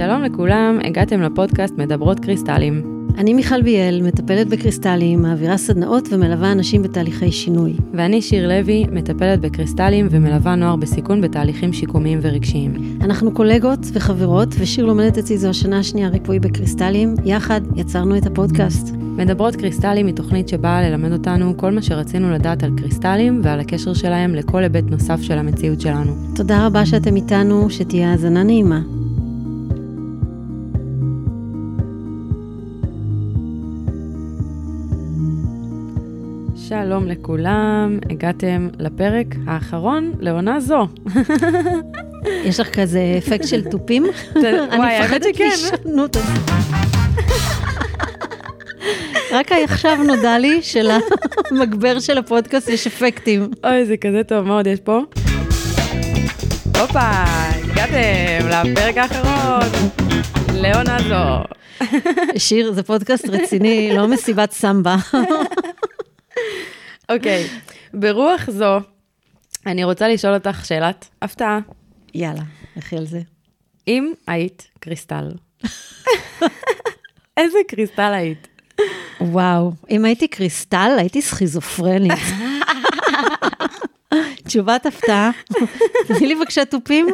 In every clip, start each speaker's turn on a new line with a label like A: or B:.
A: שלום לכולם, הגעתם לפודקאסט מדברות קריסטלים.
B: אני מיכל ביאל, מטפלת בקריסטלים, מעבירה סדנאות ומלווה אנשים בתהליכי שינוי.
A: ואני שיר לוי, מטפלת בקריסטלים ומלווה נוער בסיכון בתהליכים שיקומיים ורגשיים.
B: אנחנו קולגות וחברות, ושיר לומדת אצלי זו השנה השנייה ריפוי בקריסטלים. יחד יצרנו את הפודקאסט.
A: מדברות קריסטלים היא תוכנית שבאה ללמד אותנו כל מה שרצינו לדעת על קריסטלים ועל הקשר שלהם לכל היבט נוסף של המציאות שלנו.
B: תודה רבה שאתם איתנו, שתהיה האזנה נעימה.
A: שלום לכולם, הגעתם לפרק האחרון לעונה זו.
B: יש לך כזה אפקט של תופים?
A: האמת שכן.
B: לישנות. רק עכשיו נודע לי שלמגבר של הפודקאסט יש אפקטים.
A: אוי, זה כזה טוב, מה עוד יש פה? הופה, הגעתם לפרק האחרון, לעונה זו.
B: שיר, זה פודקאסט רציני, לא מסיבת סמבה.
A: אוקיי, ברוח זו, אני רוצה לשאול אותך שאלת הפתעה.
B: יאללה, לכי על זה.
A: אם היית קריסטל, איזה קריסטל היית?
B: וואו, אם הייתי קריסטל, הייתי סכיזופרנית. תשובת הפתעה, תני לי בבקשה תופים.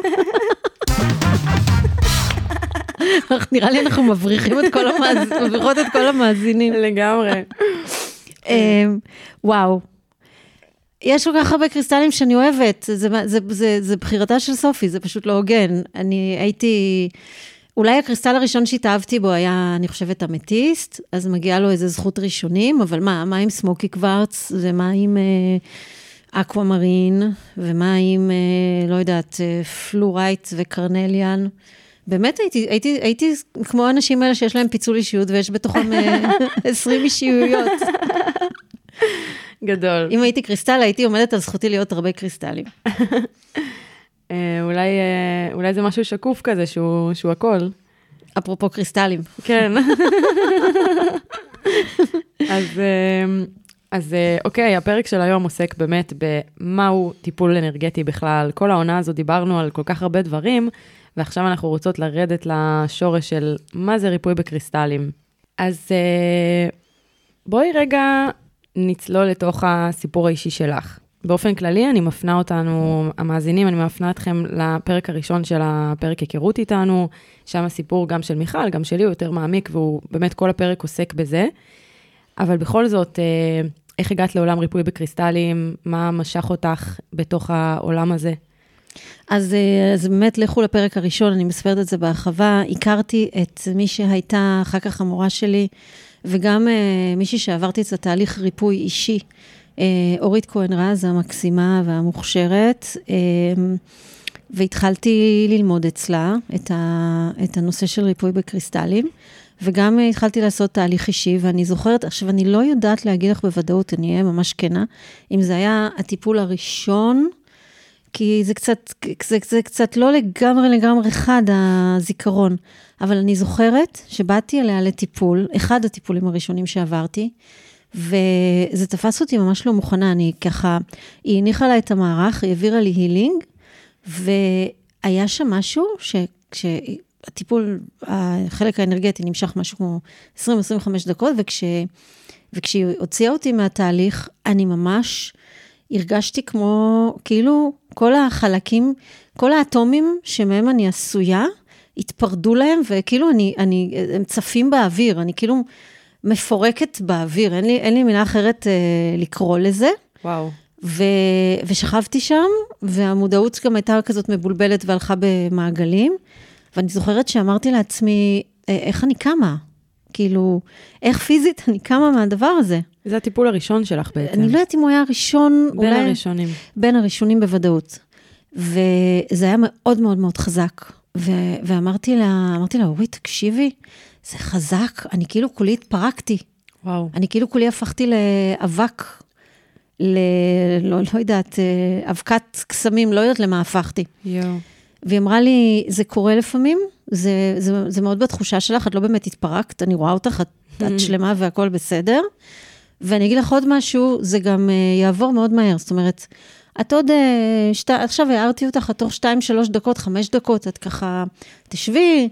B: נראה לי אנחנו מבריחים את כל המאזינים, מבריחות את כל המאזינים.
A: לגמרי.
B: אמ, וואו. יש כל כך הרבה קריסטלים שאני אוהבת, זה, זה, זה, זה, בחירתה של סופי, זה פשוט לא הוגן. אני הייתי, אולי הקריסטל הראשון שהתאהבתי בו היה, אני חושבת, המטיסט, אז מגיעה לו איזה זכות ראשונים, אבל מה, מה עם סמוקי קוורץ, ומה עם אה, אקווה מרין, ומה עם, אה, לא יודעת, אה, פלורייט וקרנליאן. באמת הייתי, הייתי, הייתי כמו האנשים האלה שיש להם פיצול אישיות ויש בתוכם אה, 20 אישיויות.
A: גדול.
B: אם הייתי קריסטל, הייתי עומדת על זכותי להיות הרבה קריסטלים.
A: אה, אולי, אה, אולי זה משהו שקוף כזה, שהוא, שהוא הכל.
B: אפרופו קריסטלים.
A: כן. אז, אה, אז אה, אוקיי, הפרק של היום עוסק באמת במהו טיפול אנרגטי בכלל. כל העונה הזו דיברנו על כל כך הרבה דברים, ועכשיו אנחנו רוצות לרדת לשורש של מה זה ריפוי בקריסטלים. אז אה, בואי רגע נצלול לתוך הסיפור האישי שלך. באופן כללי, אני מפנה אותנו, המאזינים, אני מפנה אתכם לפרק הראשון של הפרק היכרות איתנו, שם הסיפור גם של מיכל, גם שלי הוא יותר מעמיק, והוא באמת, כל הפרק עוסק בזה. אבל בכל זאת, אה, איך הגעת לעולם ריפוי בקריסטלים? מה משך אותך בתוך העולם הזה?
B: אז, אה, אז באמת, לכו לפרק הראשון, אני מספרת את זה בהרחבה. הכרתי את מי שהייתה אחר כך המורה שלי, וגם uh, מישהי שעברתי את התהליך ריפוי אישי, uh, אורית כהן רז, המקסימה והמוכשרת, uh, והתחלתי ללמוד אצלה את, ה, את הנושא של ריפוי בקריסטלים. וגם התחלתי לעשות תהליך אישי, ואני זוכרת, עכשיו, אני לא יודעת להגיד לך בוודאות, אני אהיה ממש כנה, אם זה היה הטיפול הראשון, כי זה קצת, זה, זה קצת לא לגמרי לגמרי חד, הזיכרון. אבל אני זוכרת שבאתי אליה לטיפול, אחד הטיפולים הראשונים שעברתי, וזה תפס אותי ממש לא מוכנה, אני ככה, היא הניחה לה את המערך, היא העבירה לי הילינג, והיה שם משהו שכשהטיפול, החלק האנרגטי נמשך משהו כמו 20-25 דקות, וכש, וכשהיא הוציאה אותי מהתהליך, אני ממש הרגשתי כמו, כאילו, כל החלקים, כל האטומים שמהם אני עשויה, התפרדו להם, וכאילו אני, אני, הם צפים באוויר, אני כאילו מפורקת באוויר, אין לי, אין לי מילה אחרת אה, לקרוא לזה.
A: וואו.
B: ו, ושכבתי שם, והמודעות גם הייתה כזאת מבולבלת והלכה במעגלים, ואני זוכרת שאמרתי לעצמי, "אה, איך אני קמה? כאילו, איך פיזית אני קמה מהדבר הזה?
A: זה הטיפול הראשון שלך בעצם.
B: אני לא יודעת אם הוא היה הראשון,
A: בין
B: אולי...
A: הראשונים.
B: בין הראשונים בוודאות. וזה היה מאוד מאוד מאוד חזק. ו- ואמרתי לה, אמרתי לה, אורית, תקשיבי, זה חזק, אני כאילו כולי התפרקתי.
A: וואו.
B: אני כאילו כולי הפכתי לאבק, ל... לא, לא יודעת, אה, אבקת קסמים, לא יודעת למה הפכתי.
A: יואו.
B: והיא אמרה לי, זה קורה לפעמים, זה, זה, זה מאוד בתחושה שלך, את לא באמת התפרקת, אני רואה אותך, את, את שלמה והכל בסדר. ואני אגיד לך עוד משהו, זה גם uh, יעבור מאוד מהר, זאת אומרת, את עוד, uh, שת, עכשיו הערתי אותך, את תוך 2-3 דקות, 5 דקות, את ככה תשבי,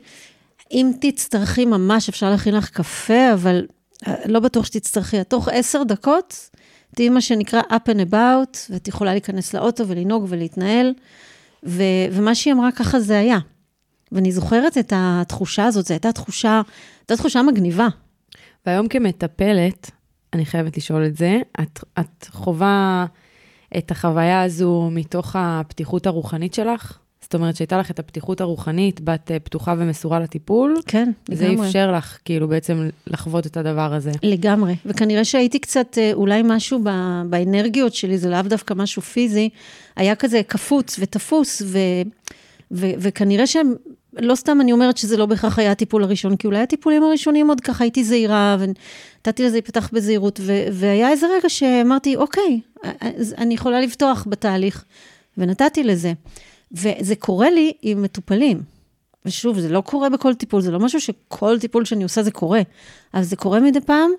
B: אם תצטרכי ממש, אפשר להכין לך קפה, אבל אה, לא בטוח שתצטרכי. תוך עשר דקות, תהיי מה שנקרא up and about, ואת יכולה להיכנס לאוטו ולנהוג ולהתנהל. ו- ומה שהיא אמרה, ככה זה היה. ואני זוכרת את התחושה הזאת, זו הייתה תחושה, הייתה תחושה מגניבה.
A: והיום כמטפלת, אני חייבת לשאול את זה, את, את חווה את החוויה הזו מתוך הפתיחות הרוחנית שלך? זאת אומרת שהייתה לך את הפתיחות הרוחנית, באת אה, פתוחה ומסורה לטיפול.
B: כן,
A: לגמרי. זה אפשר לך, כאילו, בעצם לחוות את הדבר הזה.
B: לגמרי. וכנראה שהייתי קצת, אה, אולי משהו ב, באנרגיות שלי, זה לאו דווקא משהו פיזי, היה כזה קפוץ ותפוס, ו, ו, וכנראה שהם... לא סתם אני אומרת שזה לא בהכרח היה הטיפול הראשון, כי אולי הטיפולים הראשונים עוד ככה הייתי זהירה, ונתתי לזה להיפתח בזהירות, ו- והיה איזה רגע שאמרתי, אוקיי, אני יכולה לפתוח בתהליך, ונתתי לזה. וזה קורה לי עם מטופלים. ושוב, זה לא קורה בכל טיפול, זה לא משהו שכל טיפול שאני עושה זה קורה, אבל זה קורה מדי פעם,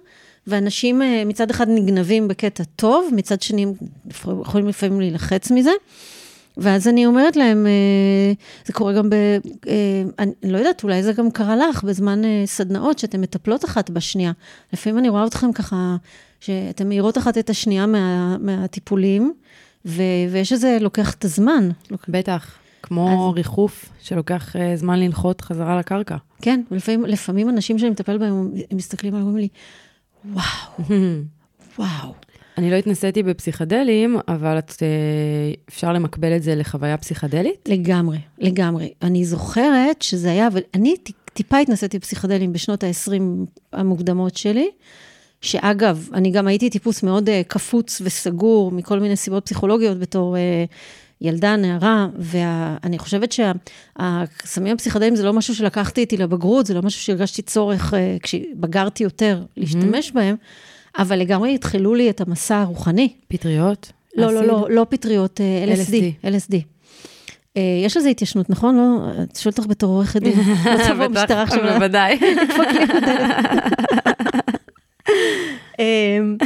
B: ואנשים אה, מצד אחד נגנבים בקטע טוב, מצד שני יכולים לפעמים להילחץ מזה. ואז אני אומרת להם, אה, זה קורה גם ב... אה, אני לא יודעת, אולי זה גם קרה לך בזמן סדנאות, שאתן מטפלות אחת בשנייה. לפעמים אני רואה אתכם ככה, שאתן מאירות אחת את השנייה מה, מהטיפולים, ו- ויש איזה, לוקח את הזמן.
A: בטח, כמו אז... ריחוף שלוקח uh, זמן לנחות חזרה לקרקע.
B: כן, ולפעמים אנשים שאני מטפל בהם, הם מסתכלים עליהם ואומרים לי, וואו, וואו.
A: אני לא התנסיתי בפסיכדלים, אבל את, אה, אפשר למקבל את זה לחוויה פסיכדלית?
B: לגמרי, לגמרי. אני זוכרת שזה היה, אבל אני טיפה התנסיתי בפסיכדלים בשנות ה-20 המוקדמות שלי. שאגב, אני גם הייתי טיפוס מאוד uh, קפוץ וסגור מכל מיני סיבות פסיכולוגיות בתור uh, ילדה, נערה, ואני חושבת שהסמים הפסיכדליים זה לא משהו שלקחתי איתי לבגרות, זה לא משהו שהרגשתי צורך, uh, כשבגרתי יותר, להשתמש mm-hmm. בהם, אבל לגמרי התחילו לי את המסע הרוחני.
A: פטריות?
B: לא, לא, לא, לא פטריות, LSD. LSD. Uh, יש לזה התיישנות, נכון? לא, את שואלת אותך בתור עורכת דין.
A: בטח, בוודאי.
B: אמ,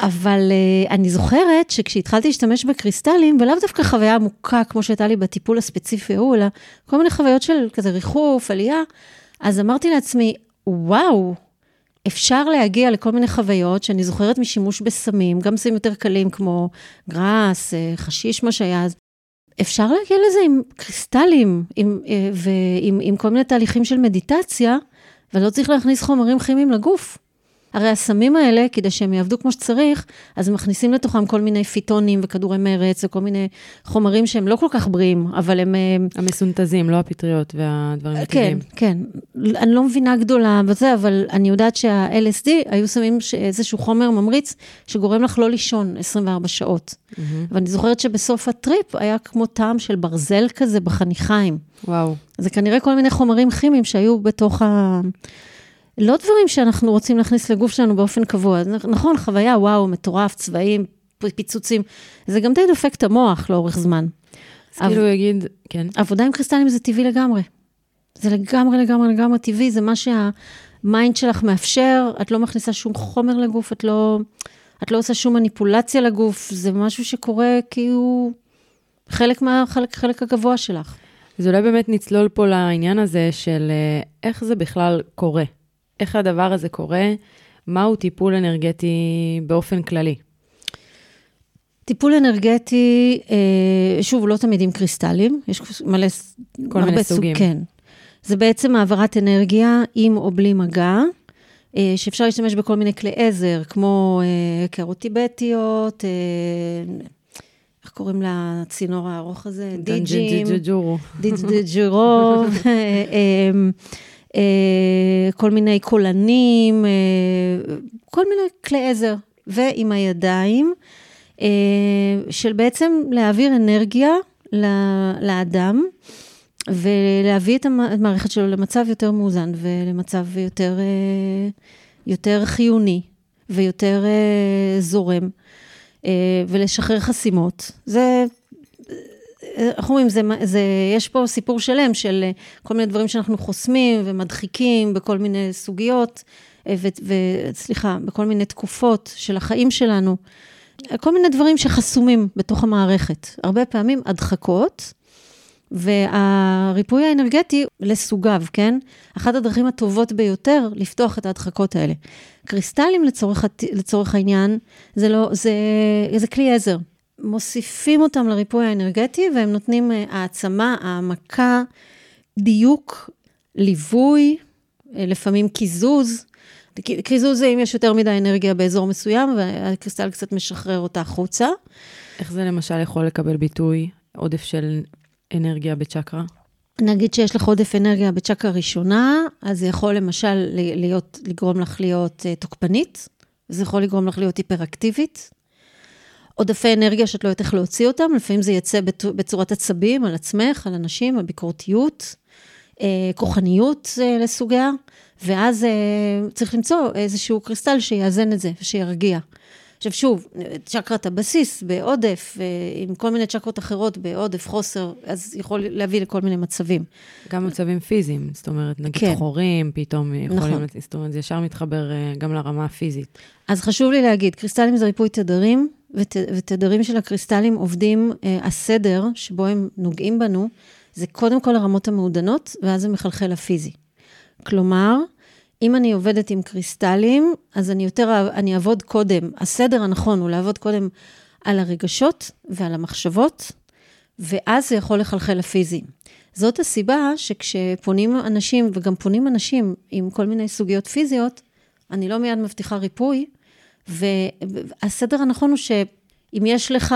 B: אבל uh, אני זוכרת שכשהתחלתי להשתמש בקריסטלים, ולאו דווקא חוויה עמוקה כמו שהייתה לי בטיפול הספציפי ההוא, אלא כל מיני חוויות של כזה ריחוף, עלייה, אז אמרתי לעצמי, וואו, אפשר להגיע לכל מיני חוויות שאני זוכרת משימוש בסמים, גם סמים יותר קלים כמו גראס, אה, חשיש, מה שהיה אז. אפשר להגיע לזה עם קריסטלים עם, אה, ועם עם כל מיני תהליכים של מדיטציה, ולא צריך להכניס חומרים כימיים לגוף. הרי הסמים האלה, כדי שהם יעבדו כמו שצריך, אז מכניסים לתוכם כל מיני פיתונים וכדורי מרץ וכל מיני חומרים שהם לא כל כך בריאים, אבל הם... אה,
A: המסונתזים, לא הפטריות והדברים
B: הטבעיים. כן, כן. אני לא מבינה גדולה בזה, אבל אני יודעת שה-LSD, היו שמים איזשהו חומר ממריץ שגורם לך לא לישון 24 שעות. Mm-hmm. ואני זוכרת שבסוף הטריפ היה כמו טעם של ברזל כזה בחניכיים.
A: וואו.
B: זה כנראה כל מיני חומרים כימיים שהיו בתוך ה... לא דברים שאנחנו רוצים להכניס לגוף שלנו באופן קבוע. נכון, חוויה, וואו, מטורף, צבעים, פיצוצים. זה גם די דופק את המוח לאורך זמן.
A: אז כאילו הוא יגיד, כן.
B: עבודה עם קריסטלים זה טבעי לגמרי. זה לגמרי, לגמרי, לגמרי טבעי, זה מה שה mind שלך מאפשר, את לא מכניסה שום חומר לגוף, את לא, את לא עושה שום מניפולציה לגוף, זה משהו שקורה כי הוא חלק מהחלק חלק הגבוה שלך.
A: אז אולי באמת נצלול פה לעניין הזה של אה, איך זה בכלל קורה. איך הדבר הזה קורה? מהו טיפול אנרגטי באופן כללי?
B: טיפול אנרגטי, אה, שוב, לא תמיד עם קריסטלים, יש מלא,
A: כל מיני סוגים.
B: סוג, כן. זה בעצם העברת אנרגיה עם או בלי מגע, אה, שאפשר להשתמש בכל מיני כלי עזר, כמו אה, קערות טיבטיות, איך קוראים לצינור הארוך הזה?
A: דיג'ים. דיג'ג'ורו.
B: דיג'ג'ורו. אה, כל מיני קולנים, אה, כל מיני כלי עזר, ועם הידיים, אה, של בעצם להעביר אנרגיה לאדם, ולהביא את המערכת שלו למצב יותר מאוזן ולמצב יותר, יותר חיוני ויותר זורם, ולשחרר חסימות. זה איך אומרים, זה, זה, יש פה סיפור שלם של אה, כל מיני דברים שאנחנו חוסמים ומדחיקים בכל מיני סוגיות, אה, וסליחה, בכל מיני תקופות של החיים שלנו. כל מיני דברים שחסומים בתוך המערכת. הרבה פעמים הדחקות, והריפוי האנרגטי לסוגיו, כן? אחת הדרכים הטובות ביותר לפתוח את ההדחקות האלה. קריסטלים לצורך, לצורך העניין, זה, לא, זה, זה כלי עזר. מוסיפים אותם לריפוי האנרגטי והם נותנים אה, העצמה, העמקה, דיוק, ליווי, אה, לפעמים קיזוז. קיזוז זה אם יש יותר מדי אנרגיה באזור מסוים והקריסטל קצת משחרר אותה החוצה.
A: איך זה למשל יכול לקבל ביטוי, עודף של אנרגיה בצ'קרה?
B: נגיד שיש לך עודף אנרגיה בצ'קרה ראשונה, אז זה יכול למשל להיות, לגרום לך להיות uh, תוקפנית, זה יכול לגרום לך להיות היפראקטיבית. עודפי אנרגיה שאת לא יודעת איך להוציא אותם, לפעמים זה יצא בצורת עצבים על עצמך, על אנשים, על ביקורתיות, uh, כוחניות uh, לסוגיה, ואז uh, צריך למצוא איזשהו קריסטל שיאזן את זה ושירגיע. עכשיו שוב, צ'קרת הבסיס בעודף, אה, עם כל מיני צ'קרות אחרות בעודף, חוסר, אז יכול להביא לכל מיני מצבים.
A: גם מצבים פיזיים, זאת אומרת, נגיד כן. חורים, פתאום יכולים, נכון. זאת אומרת, זה ישר מתחבר אה, גם לרמה הפיזית.
B: אז חשוב לי להגיד, קריסטלים זה ריפוי תדרים, ות, ותדרים של הקריסטלים עובדים, אה, הסדר שבו הם נוגעים בנו, זה קודם כל הרמות המעודנות, ואז זה מחלחל לפיזי. כלומר, אם אני עובדת עם קריסטלים, אז אני יותר, אני אעבוד קודם. הסדר הנכון הוא לעבוד קודם על הרגשות ועל המחשבות, ואז זה יכול לחלחל לפיזי. זאת הסיבה שכשפונים אנשים, וגם פונים אנשים עם כל מיני סוגיות פיזיות, אני לא מיד מבטיחה ריפוי, והסדר הנכון הוא שאם יש לך,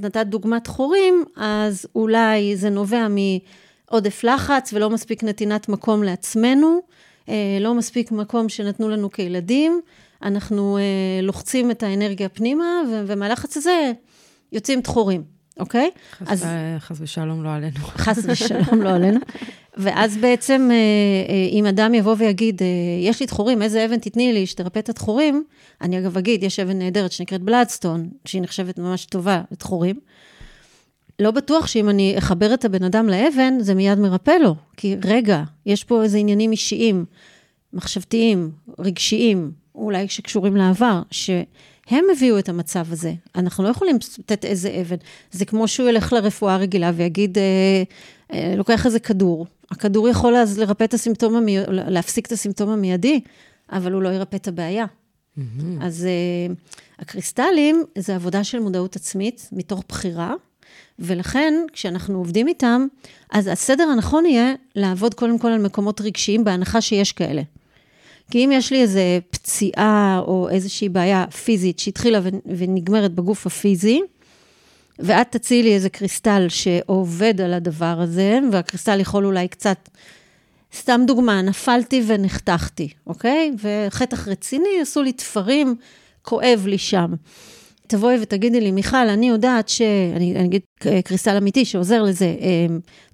B: נתת דוגמת חורים, אז אולי זה נובע מעודף לחץ ולא מספיק נתינת מקום לעצמנו, אה, לא מספיק מקום שנתנו לנו כילדים, אנחנו אה, לוחצים את האנרגיה פנימה, ומהלחץ הזה יוצאים דחורים, אוקיי?
A: חס, אז, חס ושלום לא עלינו.
B: חס ושלום לא עלינו. ואז בעצם, אה, אם אדם יבוא ויגיד, יש לי דחורים, איזה אבן תתני לי שתרפא את הדחורים, אני אגב אגיד, יש אבן נהדרת שנקראת בלאדסטון, שהיא נחשבת ממש טובה לדחורים. לא בטוח שאם אני אחבר את הבן אדם לאבן, זה מיד מרפא לו. כי רגע, יש פה איזה עניינים אישיים, מחשבתיים, רגשיים, אולי שקשורים לעבר, שהם הביאו את המצב הזה. אנחנו לא יכולים לתת איזה אבן. זה כמו שהוא ילך לרפואה הרגילה ויגיד, אה, אה, לוקח איזה כדור. הכדור יכול אז לרפא את הסימפטום, המי... להפסיק את הסימפטום המיידי, אבל הוא לא ירפא את הבעיה. Mm-hmm. אז אה, הקריסטלים זה עבודה של מודעות עצמית, מתוך בחירה. ולכן, כשאנחנו עובדים איתם, אז הסדר הנכון יהיה לעבוד קודם כל על מקומות רגשיים, בהנחה שיש כאלה. כי אם יש לי איזה פציעה או איזושהי בעיה פיזית שהתחילה ונגמרת בגוף הפיזי, ואת תציעי לי איזה קריסטל שעובד על הדבר הזה, והקריסטל יכול אולי קצת, סתם דוגמה, נפלתי ונחתכתי, אוקיי? וחטח רציני, עשו לי תפרים, כואב לי שם. תבואי ותגידי לי, מיכל, אני יודעת ש... אני, אני אגיד קריסטל אמיתי שעוזר לזה, אה,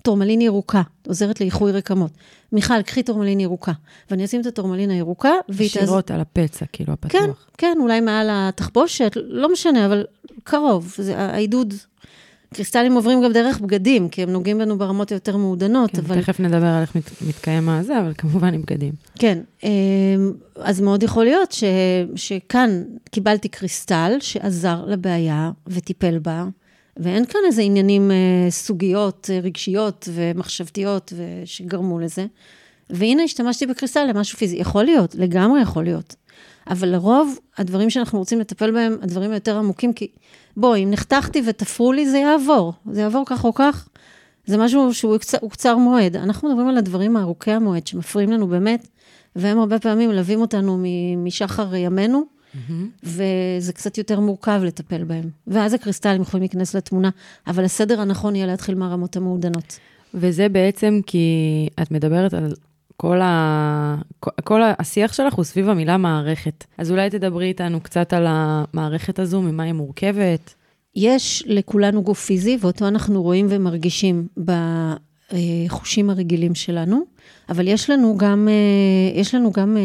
B: טורמלין ירוקה, עוזרת לאיחוי רקמות. מיכל, קחי טורמלין ירוקה. ואני אשים את הטורמלין הירוקה,
A: והיא תעז... ישירות על הפצע, כאילו, הפתוח.
B: כן, כן, אולי מעל התחבושת, לא משנה, אבל קרוב. זה העידוד קריסטלים עוברים גם דרך בגדים, כי הם נוגעים בנו ברמות היותר מעודנות,
A: כן, אבל... תכף נדבר על איך מת, מתקיים הזה, אבל כמובן עם בגדים.
B: כן, אמ, אז מאוד יכול להיות ש, שכאן קיבלתי קריסטל שעזר לבעיה וטיפל בה, ואין כאן איזה עניינים, אה, סוגיות אה, רגשיות ומחשבתיות שגרמו לזה. והנה השתמשתי בקריסטל למשהו פיזי. יכול להיות, לגמרי יכול להיות. אבל לרוב, הדברים שאנחנו רוצים לטפל בהם, הדברים היותר עמוקים, כי בואי, אם נחתכתי ותפרו לי, זה יעבור. זה יעבור כך או כך. זה משהו שהוא קצר, קצר מועד. אנחנו מדברים על הדברים הארוכי המועד, שמפריעים לנו באמת, והם הרבה פעמים מלווים אותנו משחר ימינו, mm-hmm. וזה קצת יותר מורכב לטפל בהם. ואז הקריסטלים יכולים להיכנס לתמונה, אבל הסדר הנכון יהיה להתחיל מהרמות המעודנות.
A: וזה בעצם כי את מדברת על כל, ה... כל השיח שלך הוא סביב המילה מערכת. אז אולי תדברי איתנו קצת על המערכת הזו, ממה היא מורכבת.
B: יש לכולנו גוף פיזי, ואותו אנחנו רואים ומרגישים בחושים הרגילים שלנו, אבל יש לנו גם, יש לנו גם,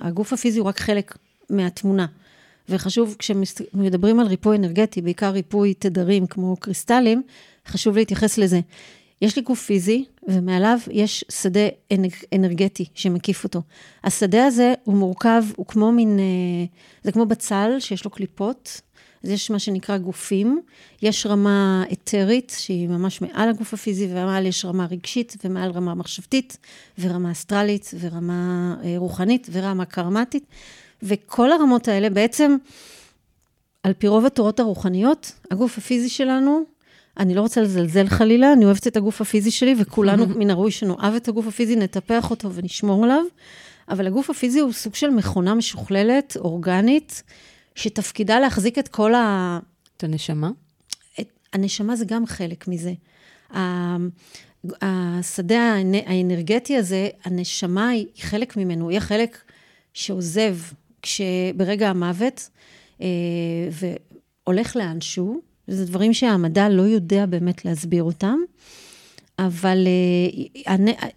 B: הגוף הפיזי הוא רק חלק מהתמונה. וחשוב, כשמדברים על ריפוי אנרגטי, בעיקר ריפוי תדרים כמו קריסטלים, חשוב להתייחס לזה. יש לי גוף פיזי, ומעליו יש שדה אנרגטי שמקיף אותו. השדה הזה הוא מורכב, הוא כמו מין, אה, זה כמו בצל שיש לו קליפות, אז יש מה שנקרא גופים, יש רמה אתרית, שהיא ממש מעל הגוף הפיזי, ומעל יש רמה רגשית, ומעל רמה מחשבתית, ורמה אסטרלית, ורמה אה, רוחנית, ורמה קרמטית, וכל הרמות האלה בעצם, על פי רוב התורות הרוחניות, הגוף הפיזי שלנו, אני לא רוצה לזלזל חלילה, אני אוהבת את הגוף הפיזי שלי, וכולנו מן הראוי שנאהב את הגוף הפיזי, נטפח אותו ונשמור עליו, אבל הגוף הפיזי הוא סוג של מכונה משוכללת, אורגנית, שתפקידה להחזיק את כל ה...
A: את הנשמה?
B: את, הנשמה זה גם חלק מזה. השדה האנרגטי הזה, הנשמה היא חלק ממנו, היא החלק שעוזב כשברגע המוות אה, והולך לאנשהו, זה דברים שהמדע לא יודע באמת להסביר אותם, אבל אה,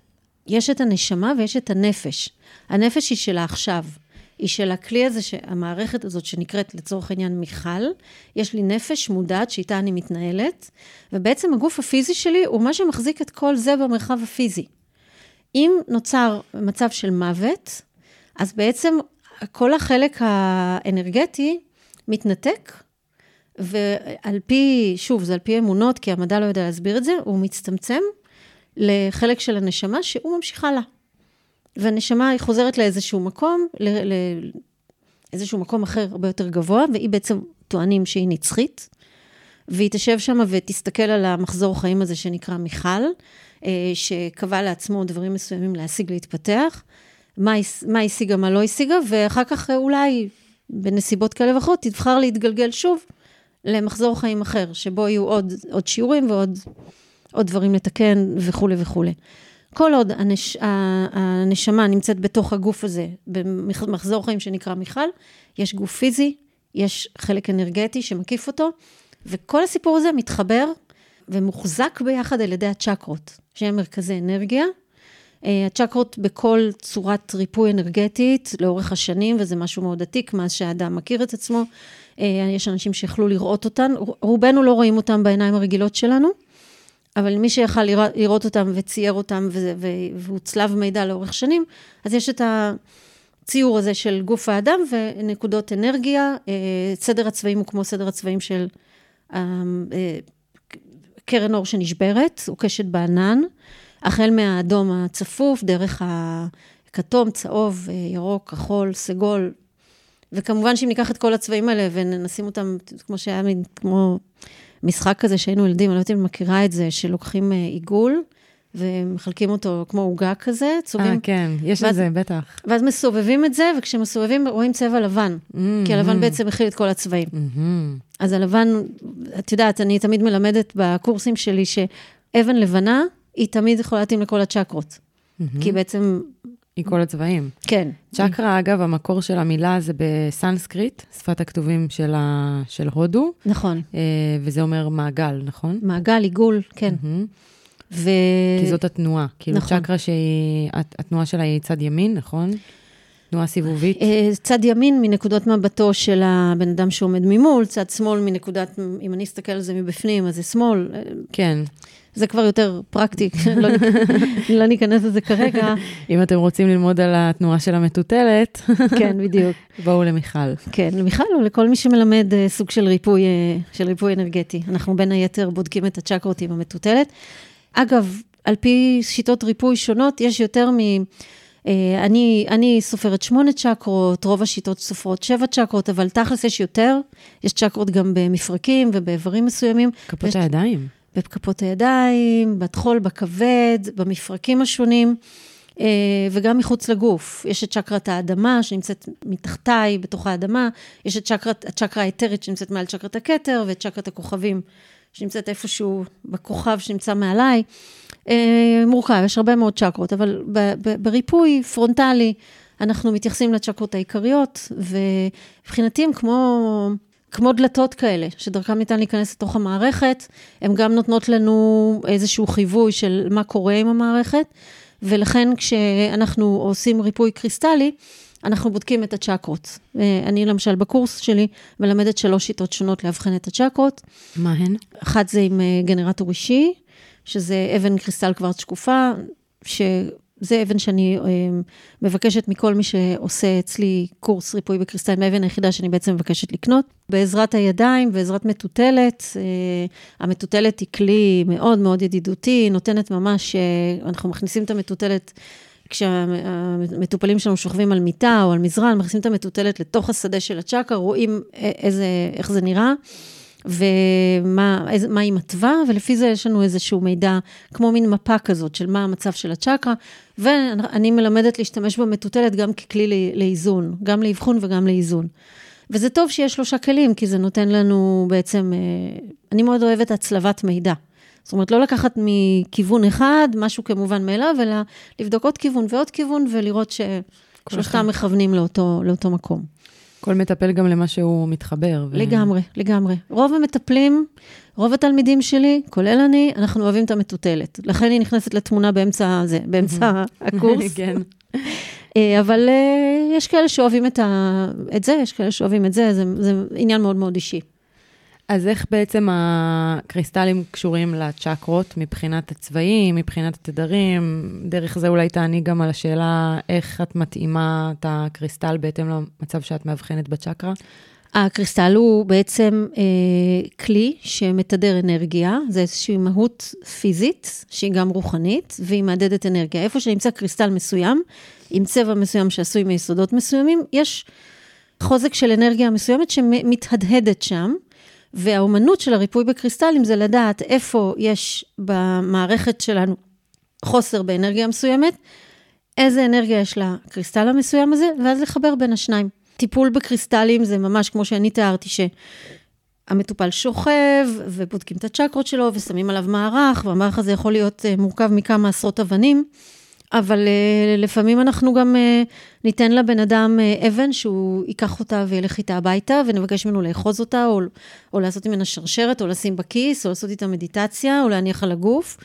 B: יש את הנשמה ויש את הנפש. הנפש היא של העכשיו. היא של הכלי הזה, המערכת הזאת שנקראת לצורך העניין מיכל, יש לי נפש מודעת שאיתה אני מתנהלת, ובעצם הגוף הפיזי שלי הוא מה שמחזיק את כל זה במרחב הפיזי. אם נוצר מצב של מוות, אז בעצם כל החלק האנרגטי מתנתק, ועל פי, שוב, זה על פי אמונות, כי המדע לא יודע להסביר את זה, הוא מצטמצם לחלק של הנשמה שהוא ממשיך הלאה. והנשמה היא חוזרת לאיזשהו מקום, לאיזשהו מקום אחר הרבה יותר גבוה, והיא בעצם טוענים שהיא נצחית, והיא תשב שם ותסתכל על המחזור חיים הזה שנקרא מיכל, אה, שקבע לעצמו דברים מסוימים להשיג, להתפתח, מה, מה השיגה, מה לא השיגה, ואחר כך אולי בנסיבות כאלה ואחרות תבחר להתגלגל שוב למחזור חיים אחר, שבו יהיו עוד, עוד שיעורים ועוד עוד דברים לתקן וכולי וכולי. כל עוד הנש, הנשמה נמצאת בתוך הגוף הזה, במחזור חיים שנקרא מיכל, יש גוף פיזי, יש חלק אנרגטי שמקיף אותו, וכל הסיפור הזה מתחבר ומוחזק ביחד על ידי הצ'קרות, שהם מרכזי אנרגיה. אה, הצ'קרות בכל צורת ריפוי אנרגטית לאורך השנים, וזה משהו מאוד עתיק, מאז שהאדם מכיר את עצמו. אה, יש אנשים שיכלו לראות אותן, רובנו לא רואים אותן בעיניים הרגילות שלנו. אבל מי שיכל לראות, אותם וצייר אותם והוצלב מידע לאורך שנים, אז יש את הציור הזה של גוף האדם ונקודות אנרגיה. אה, סדר הצבעים הוא כמו סדר הצבעים של אה, קרן אור שנשברת, הוא קשת בענן, החל מהאדום הצפוף, דרך הכתום, צהוב, ירוק, כחול, סגול. וכמובן שאם ניקח את כל הצבעים האלה ונשים אותם, כמו שהיה, כמו משחק כזה שהיינו ילדים, אני לא יודעת אם מכירה את זה, שלוקחים אה, עיגול. ומחלקים אותו כמו עוגה כזה,
A: צובעים. אה, כן, יש את זה, בטח.
B: ואז מסובבים את זה, וכשמסובבים רואים צבע לבן, mm-hmm. כי הלבן בעצם מכיל את כל הצבעים. Mm-hmm. אז הלבן, את יודעת, אני תמיד מלמדת בקורסים שלי שאבן לבנה, היא תמיד יכולה להתאים לכל הצ'קרות. Mm-hmm. כי בעצם
A: מכל הצבעים.
B: כן.
A: צ'קרה, אגב, המקור של המילה זה בסנסקריט, שפת הכתובים של, ה... של הודו.
B: נכון.
A: אה, וזה אומר מעגל, נכון?
B: מעגל, עיגול, כן.
A: ו... כי זאת התנועה. כאילו, נכון. צ'קרה שהיא, התנועה שלה היא צד ימין, נכון? תנועה סיבובית?
B: אה, צד ימין מנקודות מבטו של הבן אדם שעומד ממול, צד שמאל מנקודת, אם אני אסתכל על זה מבפנים, אז זה שמאל.
A: כן.
B: זה כבר יותר פרקטי, לא, לא ניכנס לזה כרגע.
A: אם אתם רוצים ללמוד על התנועה של המטוטלת,
B: כן, בדיוק.
A: בואו למיכל.
B: כן, למיכל או לכל מי שמלמד uh, סוג של ריפוי, uh, של ריפוי אנרגטי. אנחנו בין היתר בודקים את הצ'קרות עם המטוטלת. אגב, על פי שיטות ריפוי שונות, יש יותר מ... Uh, אני, אני סופרת שמונה צ'קרות, רוב השיטות סופרות שבע צ'קרות, אבל תכלס יש יותר. יש צ'קרות גם במפרקים ובאיברים מסוימים.
A: כפות הידיים.
B: בכפות הידיים, בטחול, בכבד, במפרקים השונים, אה, וגם מחוץ לגוף. יש את צ'קרת האדמה שנמצאת מתחתיי, בתוך האדמה, יש את צ'קרת, הצ'קרה האתרית שנמצאת מעל צ'קרת הכתר, ואת צ'קרת הכוכבים שנמצאת איפשהו בכוכב שנמצא מעליי. אה, מורכב, יש הרבה מאוד צ'קרות, אבל בריפוי פרונטלי, אנחנו מתייחסים לצ'קרות העיקריות, ומבחינתי הם כמו... כמו דלתות כאלה, שדרכם ניתן להיכנס לתוך המערכת, הן גם נותנות לנו איזשהו חיווי של מה קורה עם המערכת, ולכן כשאנחנו עושים ריפוי קריסטלי, אנחנו בודקים את הצ'קרות. אני למשל בקורס שלי מלמדת שלוש שיטות שונות לאבחן את הצ'קרות.
A: מה הן?
B: אחת זה עם אה, גנרטור אישי, שזה אבן קריסטל קוורץ שקופה, ש... זה אבן שאני אה, מבקשת מכל מי שעושה אצלי קורס ריפוי בקריסטלים, האבן היחידה שאני בעצם מבקשת לקנות. בעזרת הידיים, בעזרת מטוטלת. אה, המטוטלת היא כלי מאוד מאוד ידידותי, נותנת ממש, אה, אנחנו מכניסים את המטוטלת כשהמטופלים שלנו שוכבים על מיטה או על מזרן, מכניסים את המטוטלת לתוך השדה של הצ'קרה, רואים איזה, איך זה נראה. ומה איזה, היא מתווה, ולפי זה יש לנו איזשהו מידע, כמו מין מפה כזאת של מה המצב של הצ'קרה, ואני מלמדת להשתמש במטוטלת גם ככלי לאיזון, גם לאבחון וגם לאיזון. וזה טוב שיש שלושה כלים, כי זה נותן לנו בעצם, אה, אני מאוד אוהבת הצלבת מידע. זאת אומרת, לא לקחת מכיוון אחד, משהו כמובן מאליו, אלא לבדוק עוד כיוון ועוד כיוון, ולראות ששלושתם מכוונים לאותו, לאותו מקום.
A: כל מטפל גם למה שהוא מתחבר.
B: ו... לגמרי, לגמרי. רוב המטפלים, רוב התלמידים שלי, כולל אני, אנחנו אוהבים את המטוטלת. לכן היא נכנסת לתמונה באמצע זה, באמצע הקורס. כן. אה, אבל אה, יש כאלה שאוהבים את, ה... את זה, יש כאלה שאוהבים את זה, זה, זה עניין מאוד מאוד אישי.
A: אז איך בעצם הקריסטלים קשורים לצ'קרות מבחינת הצבעים, מבחינת התדרים? דרך זה אולי תעני גם על השאלה איך את מתאימה את הקריסטל בהתאם למצב שאת מאבחנת בצ'קרה?
B: הקריסטל הוא בעצם אה, כלי שמתדר אנרגיה, זה איזושהי מהות פיזית, שהיא גם רוחנית, והיא מהדהדת אנרגיה. איפה שנמצא קריסטל מסוים, עם צבע מסוים שעשוי מיסודות מסוימים, יש חוזק של אנרגיה מסוימת שמתהדהדת שם. והאומנות של הריפוי בקריסטלים זה לדעת איפה יש במערכת שלנו חוסר באנרגיה מסוימת, איזה אנרגיה יש לקריסטל המסוים הזה, ואז לחבר בין השניים. טיפול בקריסטלים זה ממש כמו שאני תיארתי, שהמטופל שוכב, ובודקים את הצ'קרות שלו, ושמים עליו מערך, והמערך הזה יכול להיות אה, מורכב מכמה עשרות אבנים. אבל uh, לפעמים אנחנו גם uh, ניתן לבן אדם uh, אבן שהוא ייקח אותה וילך איתה הביתה, ונבקש ממנו לאחוז אותה, או, או לעשות ממנה שרשרת, או לשים בכיס, או לעשות איתה מדיטציה, או להניח על הגוף.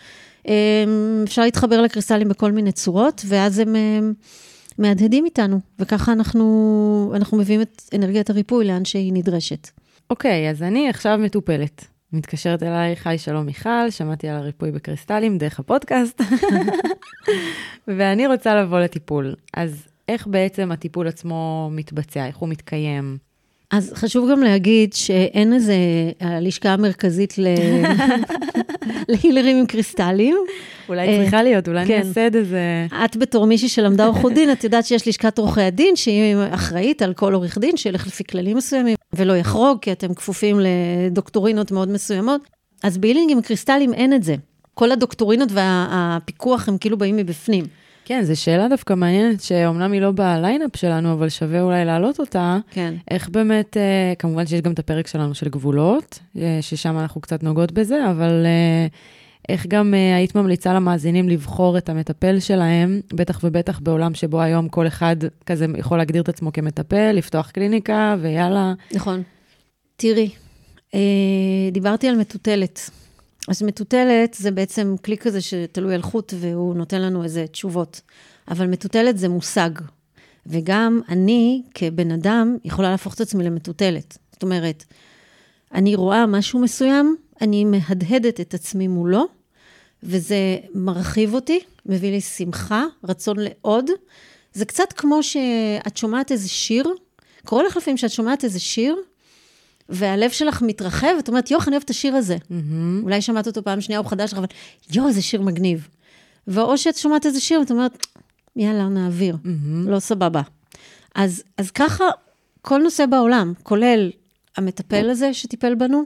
B: אפשר להתחבר לקריסטלים בכל מיני צורות, ואז הם מהדהדים איתנו, וככה אנחנו, אנחנו מביאים את אנרגיית הריפוי לאן שהיא נדרשת.
A: אוקיי, okay, אז אני עכשיו מטופלת. מתקשרת אלייך, היי, שלום מיכל, שמעתי על הריפוי בקריסטלים דרך הפודקאסט, ואני רוצה לבוא לטיפול. אז איך בעצם הטיפול עצמו מתבצע? איך הוא מתקיים?
B: אז חשוב גם להגיד שאין איזה הלשכה המרכזית ל... להילרים עם קריסטלים.
A: אולי צריכה להיות, אולי כן. נייסד איזה...
B: את בתור מישהי שלמדה עורכות דין, את יודעת שיש לשכת עורכי הדין, שהיא אחראית על כל עורך דין, שילך לפי כללים מסוימים, ולא יחרוג, כי אתם כפופים לדוקטורינות מאוד מסוימות. אז בהילינג עם קריסטלים אין את זה. כל הדוקטורינות והפיקוח הם כאילו באים מבפנים.
A: כן, זו שאלה דווקא מעניינת, שאומנם היא לא ב line-up שלנו, אבל שווה אולי להעלות אותה.
B: כן.
A: איך באמת, אה, כמובן שיש גם את הפרק שלנו של גבולות, אה, ששם אנחנו קצת נוגעות בזה, אבל אה, איך גם היית ממליצה למאזינים לבחור את המטפל שלהם, בטח ובטח בעולם שבו היום כל אחד כזה יכול להגדיר את עצמו כמטפל, לפתוח קליניקה, ויאללה.
B: נכון. תראי, דיברתי על מטוטלת. אז מטוטלת זה בעצם כלי כזה שתלוי על חוט והוא נותן לנו איזה תשובות. אבל מטוטלת זה מושג. וגם אני, כבן אדם, יכולה להפוך את עצמי למטוטלת. זאת אומרת, אני רואה משהו מסוים, אני מהדהדת את עצמי מולו, וזה מרחיב אותי, מביא לי שמחה, רצון לעוד. זה קצת כמו שאת שומעת איזה שיר, קורה לך לפעמים שאת שומעת איזה שיר, והלב שלך מתרחב, את אומרת, יוח, אני אוהבת את השיר הזה. Mm-hmm. אולי שמעת אותו פעם שנייה, הוא חדש לך, אבל יואו, איזה שיר מגניב. ואו שאת שומעת איזה שיר, את אומרת, יאללה, נעביר, mm-hmm. לא סבבה. אז, אז ככה, כל נושא בעולם, כולל המטפל הזה שטיפל בנו,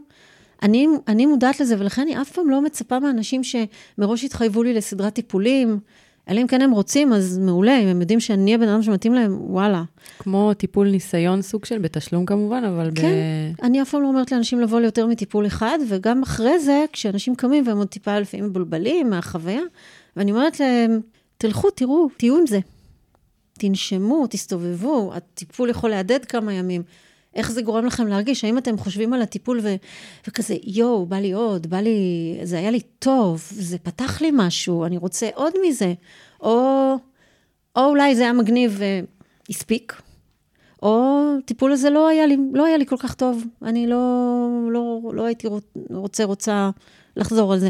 B: אני, אני מודעת לזה, ולכן אני אף פעם לא מצפה מאנשים שמראש יתחייבו לי לסדרת טיפולים, אלא אם כן הם רוצים, אז מעולה, אם הם יודעים שאני הבן אדם שמתאים להם, וואלה.
A: כמו טיפול ניסיון סוג של, בתשלום כמובן, אבל
B: כן, ב... אני אף פעם לא אומרת לאנשים לבוא ליותר מטיפול אחד, וגם אחרי זה, כשאנשים קמים והם עוד טיפה לפעמים מבולבלים מהחוויה, ואני אומרת להם, תלכו, תראו, תהיו עם זה. תנשמו, תסתובבו, הטיפול יכול להדד כמה ימים. איך זה גורם לכם להרגיש? האם אתם חושבים על הטיפול ו... וכזה, יואו, בא לי עוד, בא לי, זה היה לי טוב, זה פתח לי משהו, אני רוצה עוד מזה. או, או אולי זה היה מגניב והספיק, או טיפול הזה לא היה לי, לא היה לי כל כך טוב, אני לא, לא, לא הייתי רוצה, רוצה לחזור על זה.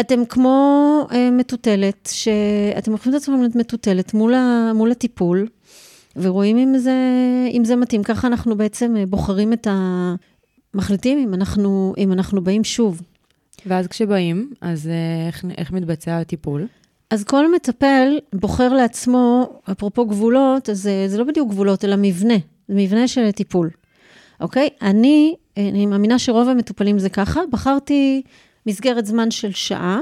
B: אתם כמו אה, מטוטלת, שאתם לוקחים את עצמכם מטוטלת מול, ה, מול הטיפול, ורואים אם זה, אם זה מתאים. ככה אנחנו בעצם אה, בוחרים את ה... מחליטים אם אנחנו, אם אנחנו באים שוב.
A: ואז כשבאים, אז אה, איך, איך מתבצע הטיפול?
B: אז כל מטפל בוחר לעצמו, אפרופו גבולות, אז זה, זה לא בדיוק גבולות, אלא מבנה. זה מבנה של טיפול, אוקיי? אני, אני מאמינה שרוב המטופלים זה ככה, בחרתי מסגרת זמן של שעה,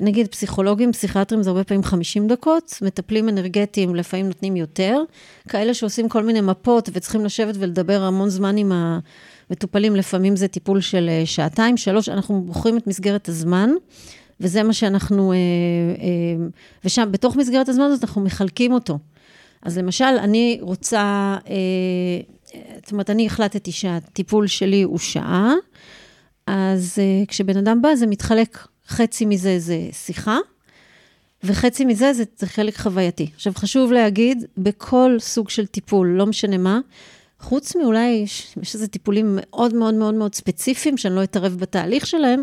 B: נגיד פסיכולוגים, פסיכיאטרים זה הרבה פעמים 50 דקות, מטפלים אנרגטיים לפעמים נותנים יותר, כאלה שעושים כל מיני מפות וצריכים לשבת ולדבר המון זמן עם המטופלים, לפעמים זה טיפול של אה, שעתיים, שלוש, אנחנו בוחרים את מסגרת הזמן, וזה מה שאנחנו, אה, אה, ושם, בתוך מסגרת הזמן הזאת אנחנו מחלקים אותו. אז למשל, אני רוצה, זאת אומרת, אני החלטתי שהטיפול שלי הוא שעה, אז כשבן אדם בא, זה מתחלק חצי מזה זה שיחה, וחצי מזה זה, זה חלק חווייתי. עכשיו, חשוב להגיד, בכל סוג של טיפול, לא משנה מה, חוץ מאולי, יש, איזה טיפולים מאוד מאוד מאוד מאוד ספציפיים, שאני לא אתערב בתהליך שלהם,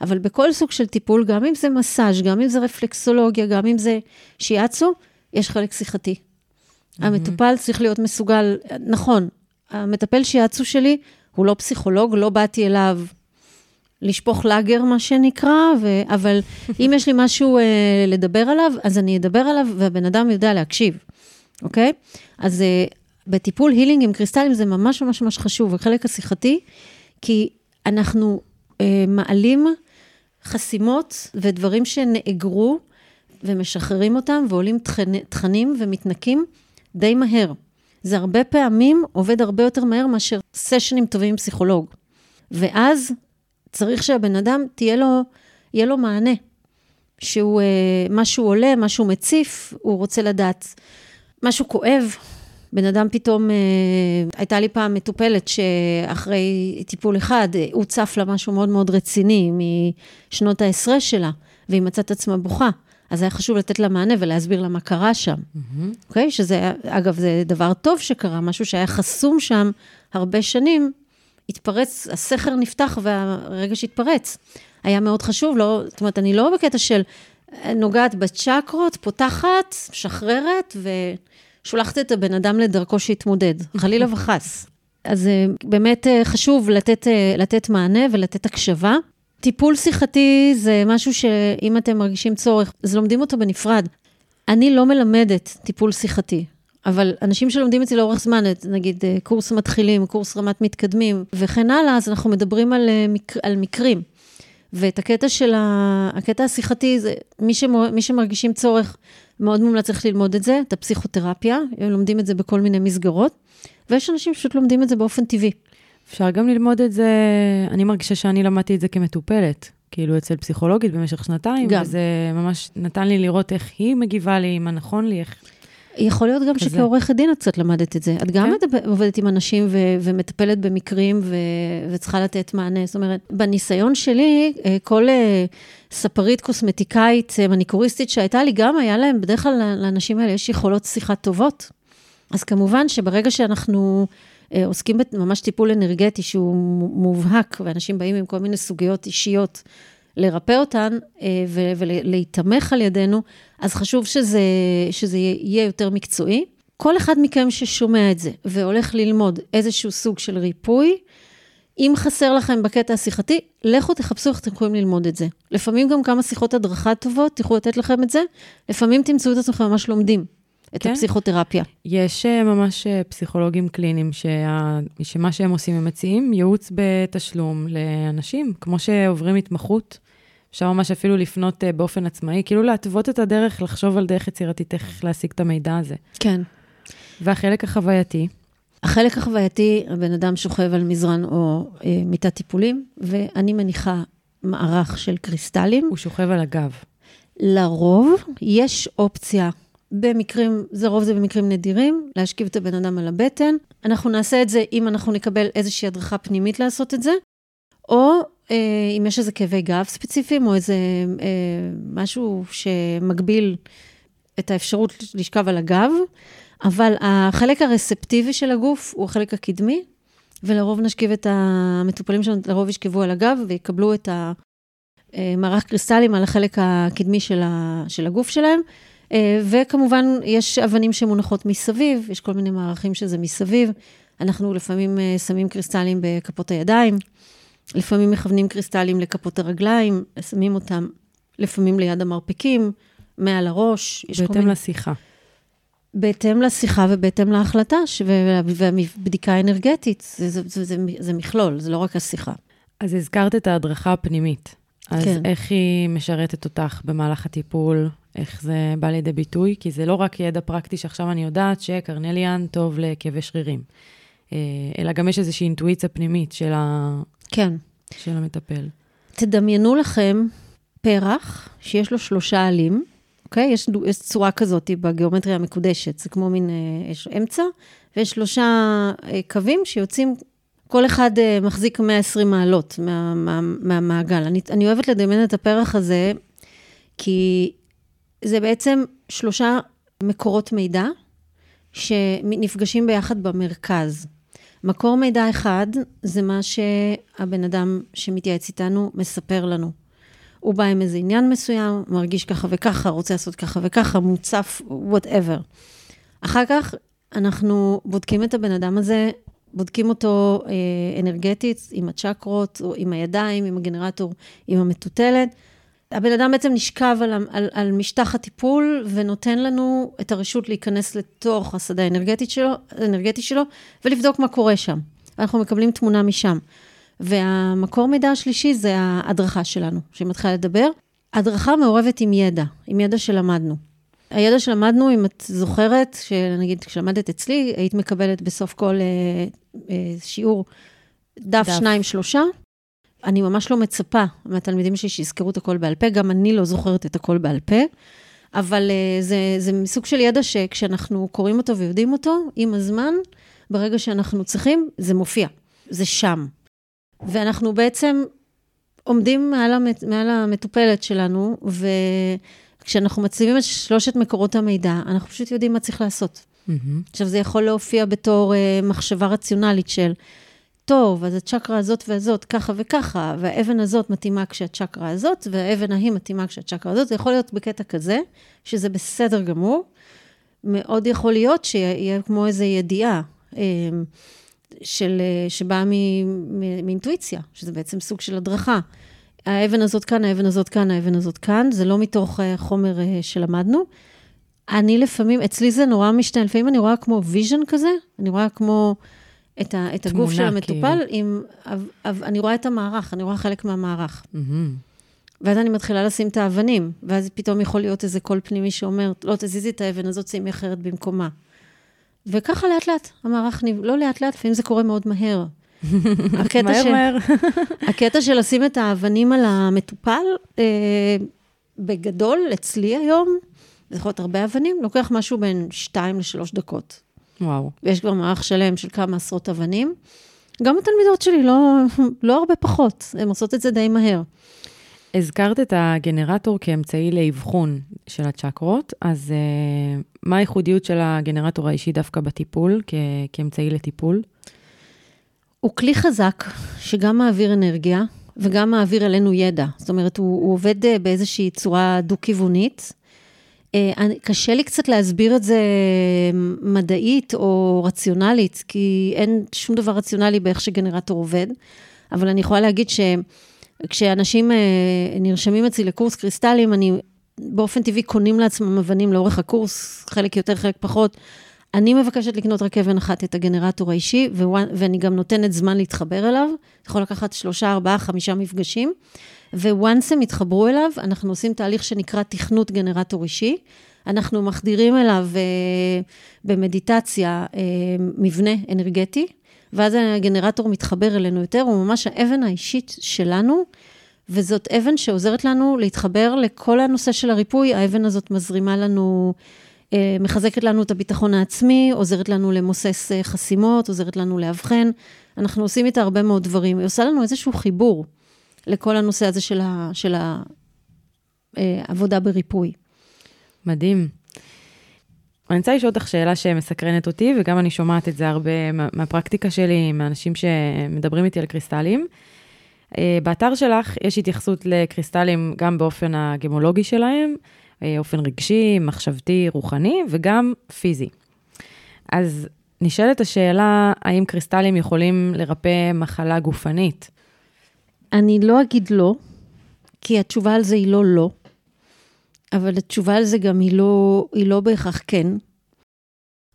B: אבל בכל סוג של טיפול, גם אם זה מסאז', גם אם זה רפלקסולוגיה, גם אם זה שיאצו, יש חלק שיחתי. Mm-hmm. המטופל צריך להיות מסוגל, נכון, המטפל שיאצו שלי הוא לא פסיכולוג, לא באתי אליו לשפוך לאגר, מה שנקרא, ו... אבל אם יש לי משהו אה, לדבר עליו, אז אני אדבר עליו, והבן אדם יודע להקשיב, אוקיי? אז אה, בטיפול הילינג עם קריסטלים זה ממש ממש ממש חשוב, החלק השיחתי, כי אנחנו אה, מעלים חסימות ודברים שנאגרו ומשחררים אותם ועולים תכנ... תכנים ומתנקים די מהר. זה הרבה פעמים עובד הרבה יותר מהר מאשר סשנים טובים עם פסיכולוג. ואז צריך שהבן אדם, תהיה לו, יהיה לו מענה. שהוא, אה, משהו עולה, משהו מציף, הוא רוצה לדעת. משהו כואב, בן אדם פתאום, אה, הייתה לי פעם מטופלת שאחרי טיפול אחד, אה, הוא צף לה משהו מאוד מאוד רציני משנות העשרה שלה, והיא מצאת את עצמה בוכה. אז היה חשוב לתת לה מענה ולהסביר לה מה קרה שם. אוקיי? Mm-hmm. Okay? שזה, אגב, זה דבר טוב שקרה, משהו שהיה חסום שם הרבה שנים, התפרץ, הסכר נפתח והרגע שהתפרץ. היה מאוד חשוב, לא, זאת אומרת, אני לא בקטע של נוגעת בצ'קרות, פותחת, משחררת ושולחת את הבן אדם לדרכו שיתמודד, חלילה וחס. אז אה, באמת אה, חשוב לתת, אה, לתת מענה ולתת הקשבה. טיפול שיחתי זה משהו שאם אתם מרגישים צורך, אז לומדים אותו בנפרד. אני לא מלמדת טיפול שיחתי. אבל אנשים שלומדים אצלי לאורך זמן, נגיד אה, קורס מתחילים, קורס רמת מתקדמים וכן הלאה, אז אנחנו מדברים על, אה, מק, על מקרים. ואת הקטע של ה... הקטע השיחתי, זה מי, שמור... מי שמרגישים צורך, מאוד מומלץ איך ללמוד את זה, את הפסיכותרפיה, הם לומדים את זה בכל מיני מסגרות, ויש אנשים שפשוט לומדים את זה באופן טבעי.
A: אפשר גם ללמוד את זה, אני מרגישה שאני למדתי את זה כמטופלת, כאילו אצל פסיכולוגית במשך שנתיים, גם. וזה ממש נתן לי לראות איך היא מגיבה לי, מה נכון לי, איך...
B: יכול להיות גם. שכעורכת דין את קצת למדת את זה. את גם כן. עובדת עם אנשים ו- ומטפלת במקרים ו- וצריכה לתת מענה. זאת אומרת, בניסיון שלי, אה, כל אה, ספרית, קוסמטיקאית, אה, מניקוריסטית שהייתה לי, גם היה להם, בדרך כלל לאנשים האלה יש יכולות שיחה טובות. אז כמובן שברגע שאנחנו עוסקים בממש טיפול אנרגטי שהוא מובהק, ואנשים באים עם כל מיני סוגיות אישיות, לרפא אותן ולהיתמך על ידינו, אז חשוב שזה, שזה יהיה יותר מקצועי. כל אחד מכם ששומע את זה והולך ללמוד איזשהו סוג של ריפוי, אם חסר לכם בקטע השיחתי, לכו תחפשו איך אתם יכולים ללמוד את זה. לפעמים גם כמה שיחות הדרכה טובות יוכלו לתת לכם את זה, לפעמים תמצאו את עצמכם ממש לומדים את כן? הפסיכותרפיה.
A: יש אה, ממש אה, פסיכולוגים קליניים שה... שמה שהם עושים, הם מציעים ייעוץ בתשלום לאנשים, כמו שעוברים התמחות. אפשר ממש אפילו לפנות uh, באופן עצמאי, כאילו להתוות את הדרך, לחשוב על דרך יצירתית איך להשיג את המידע הזה.
B: כן.
A: והחלק החווייתי?
B: החלק החווייתי, הבן אדם שוכב על מזרן או אה, מיטת טיפולים, ואני מניחה מערך של קריסטלים.
A: הוא שוכב על הגב.
B: לרוב יש אופציה, במקרים, זה רוב זה במקרים נדירים, להשכיב את הבן אדם על הבטן. אנחנו נעשה את זה אם אנחנו נקבל איזושהי הדרכה פנימית לעשות את זה, או אה, אם יש איזה כאבי גב ספציפיים, או איזה אה, משהו שמגביל את האפשרות לשכב על הגב, אבל החלק הרספטיבי של הגוף הוא החלק הקדמי, ולרוב נשכיב את המטופלים שלנו, לרוב ישכבו על הגב ויקבלו את, ה, אה, קריסטלים על החלק הקדמי של, ה, של הגוף שלהם, וכמובן, יש אבנים שמונחות מסביב, יש כל מיני מערכים שזה מסביב. אנחנו לפעמים אה, שמים קריסטלים בכפות הידיים, לפעמים מכוונים קריסטלים לכפות הרגליים, שמים אותם לפעמים ליד המרפקים, מעל הראש.
A: בהתאם מיני... לשיחה.
B: בהתאם לשיחה ובהתאם להחלטה, ש... ובדיקה אנרגטית, זה, זה, זה, זה, זה מכלול, זה לא רק השיחה.
A: אז הזכרת את ההדרכה הפנימית. אז כן. איך היא משרתת אותך במהלך הטיפול? איך זה בא לידי ביטוי? כי זה לא רק ידע פרקטי שעכשיו אני יודעת שקרנליאן טוב לכאבי שרירים, אה, אלא גם יש איזושהי אינטואיציה פנימית של, ה...
B: כן.
A: של המטפל.
B: תדמיינו לכם פרח שיש לו שלושה עלים, אוקיי? יש, יש צורה כזאת בגיאומטריה המקודשת, זה כמו מין, אה, יש אמצע, ויש שלושה אה, קווים שיוצאים, כל אחד מחזיק 120 מעלות מה, מה, מהמעגל. אני, אני אוהבת לדמיין את הפרח הזה, כי זה בעצם שלושה מקורות מידע שנפגשים ביחד במרכז. מקור מידע אחד זה מה שהבן אדם שמתייעץ איתנו מספר לנו. הוא בא עם איזה עניין מסוים, מרגיש ככה וככה, רוצה לעשות ככה וככה, מוצף, וואטאבר. אחר כך אנחנו בודקים את הבן אדם הזה, בודקים אותו אה, אנרגטית, עם הצ'קרות, או עם הידיים, עם הגנרטור, עם המטוטלת. הבן אדם בעצם נשכב על, על, על משטח הטיפול ונותן לנו את הרשות להיכנס לתוך השדה האנרגטי שלו, האנרגטי שלו ולבדוק מה קורה שם. אנחנו מקבלים תמונה משם. והמקור מידע השלישי זה ההדרכה שלנו, שמתחילה לדבר. הדרכה מעורבת עם ידע, עם ידע שלמדנו. הידע שלמדנו, אם את זוכרת, שנגיד כשלמדת אצלי, היית מקבלת בסוף כל אה, אה, שיעור דף, דף. שניים, שלושה, אני ממש לא מצפה מהתלמידים שלי שיזכרו את הכל בעל פה, גם אני לא זוכרת את הכל בעל פה, אבל uh, זה, זה מסוג של ידע שכשאנחנו קוראים אותו ויודעים אותו, עם הזמן, ברגע שאנחנו צריכים, זה מופיע, זה שם. ואנחנו בעצם עומדים מעל, המת, מעל המטופלת שלנו, וכשאנחנו מציבים את שלושת מקורות המידע, אנחנו פשוט יודעים מה צריך לעשות. Mm-hmm. עכשיו, זה יכול להופיע בתור uh, מחשבה רציונלית של... טוב, אז הצ'קרה הזאת והזאת ככה וככה, והאבן הזאת מתאימה כשהצ'קרה הזאת, והאבן ההיא מתאימה כשהצ'קרה הזאת, זה יכול להיות בקטע כזה, שזה בסדר גמור. מאוד יכול להיות שיהיה כמו איזו ידיעה אמ, של, שבאה מאינטואיציה, שזה בעצם סוג של הדרכה. האבן הזאת כאן, האבן הזאת כאן, האבן הזאת כאן, זה לא מתוך אה, חומר אה, שלמדנו. אני לפעמים, אצלי זה נורא משתנה, לפעמים אני רואה כמו vision כזה, אני רואה כמו... את, ה, את הגוף של המטופל, כאילו. עם, אני רואה את המערך, אני רואה חלק מהמערך. Mm-hmm. ואז אני מתחילה לשים את האבנים, ואז פתאום יכול להיות איזה קול פנימי שאומר, לא, תזיזי את האבן הזאת, שימי אחרת במקומה. וככה לאט-לאט, המערך, נב... לא לאט-לאט, לפעמים זה קורה מאוד מהר.
A: מהר, של, מהר.
B: הקטע של לשים את האבנים על המטופל, אה, בגדול, אצלי היום, זה יכול להיות הרבה אבנים, לוקח משהו בין 2 ל-3 דקות.
A: וואו.
B: ויש כבר מערך שלם של כמה עשרות אבנים. גם התלמידות שלי, לא, לא הרבה פחות, הן עושות את זה די מהר.
A: הזכרת את הגנרטור כאמצעי לאבחון של הצ'קרות, אז uh, מה הייחודיות של הגנרטור האישי דווקא בטיפול, כ- כאמצעי לטיפול?
B: הוא כלי חזק, שגם מעביר אנרגיה וגם מעביר אלינו ידע. זאת אומרת, הוא, הוא עובד אה, באיזושהי צורה דו-כיוונית. אה, קשה לי קצת להסביר את זה מדעית או רציונלית, כי אין שום דבר רציונלי באיך שגנרטור עובד, אבל אני יכולה להגיד שכשאנשים אה, נרשמים אצלי לקורס קריסטלים, אני באופן טבעי קונים לעצמם אבנים לאורך הקורס, חלק יותר, חלק פחות. אני מבקשת לקנות רק אבן אחת, את הגנרטור האישי, ואני גם נותנת זמן להתחבר אליו. יכול לקחת שלושה, ארבעה, חמישה מפגשים. וואנס הם יתחברו אליו, אנחנו עושים תהליך שנקרא תכנות גנרטור אישי. אנחנו מחדירים אליו אה, במדיטציה אה, מבנה אנרגטי, ואז הגנרטור מתחבר אלינו יותר, הוא ממש האבן האישית שלנו, וזאת אבן שעוזרת לנו להתחבר לכל הנושא של הריפוי. האבן הזאת מזרימה לנו, אה, מחזקת לנו את הביטחון העצמי, עוזרת לנו למוסס אה, חסימות, עוזרת לנו לאבחן. אנחנו עושים איתה הרבה מאוד דברים. היא עושה לנו איזשהו חיבור. לכל הנושא הזה של, ה, של העבודה אה, בריפוי.
A: מדהים. אני רוצה לשאול אותך שאלה שמסקרנת אותי, וגם אני שומעת את זה הרבה מהפרקטיקה שלי, מאנשים שמדברים איתי על קריסטלים. אה, באתר שלך יש התייחסות לקריסטלים גם באופן הגמולוגי שלהם, אה, אופן רגשי, מחשבתי, רוחני וגם פיזי. אז נשאלת השאלה, האם קריסטלים יכולים לרפא מחלה גופנית?
B: אני לא אגיד לא, כי התשובה על זה היא לא לא, אבל התשובה על זה גם היא לא, היא לא בהכרח כן.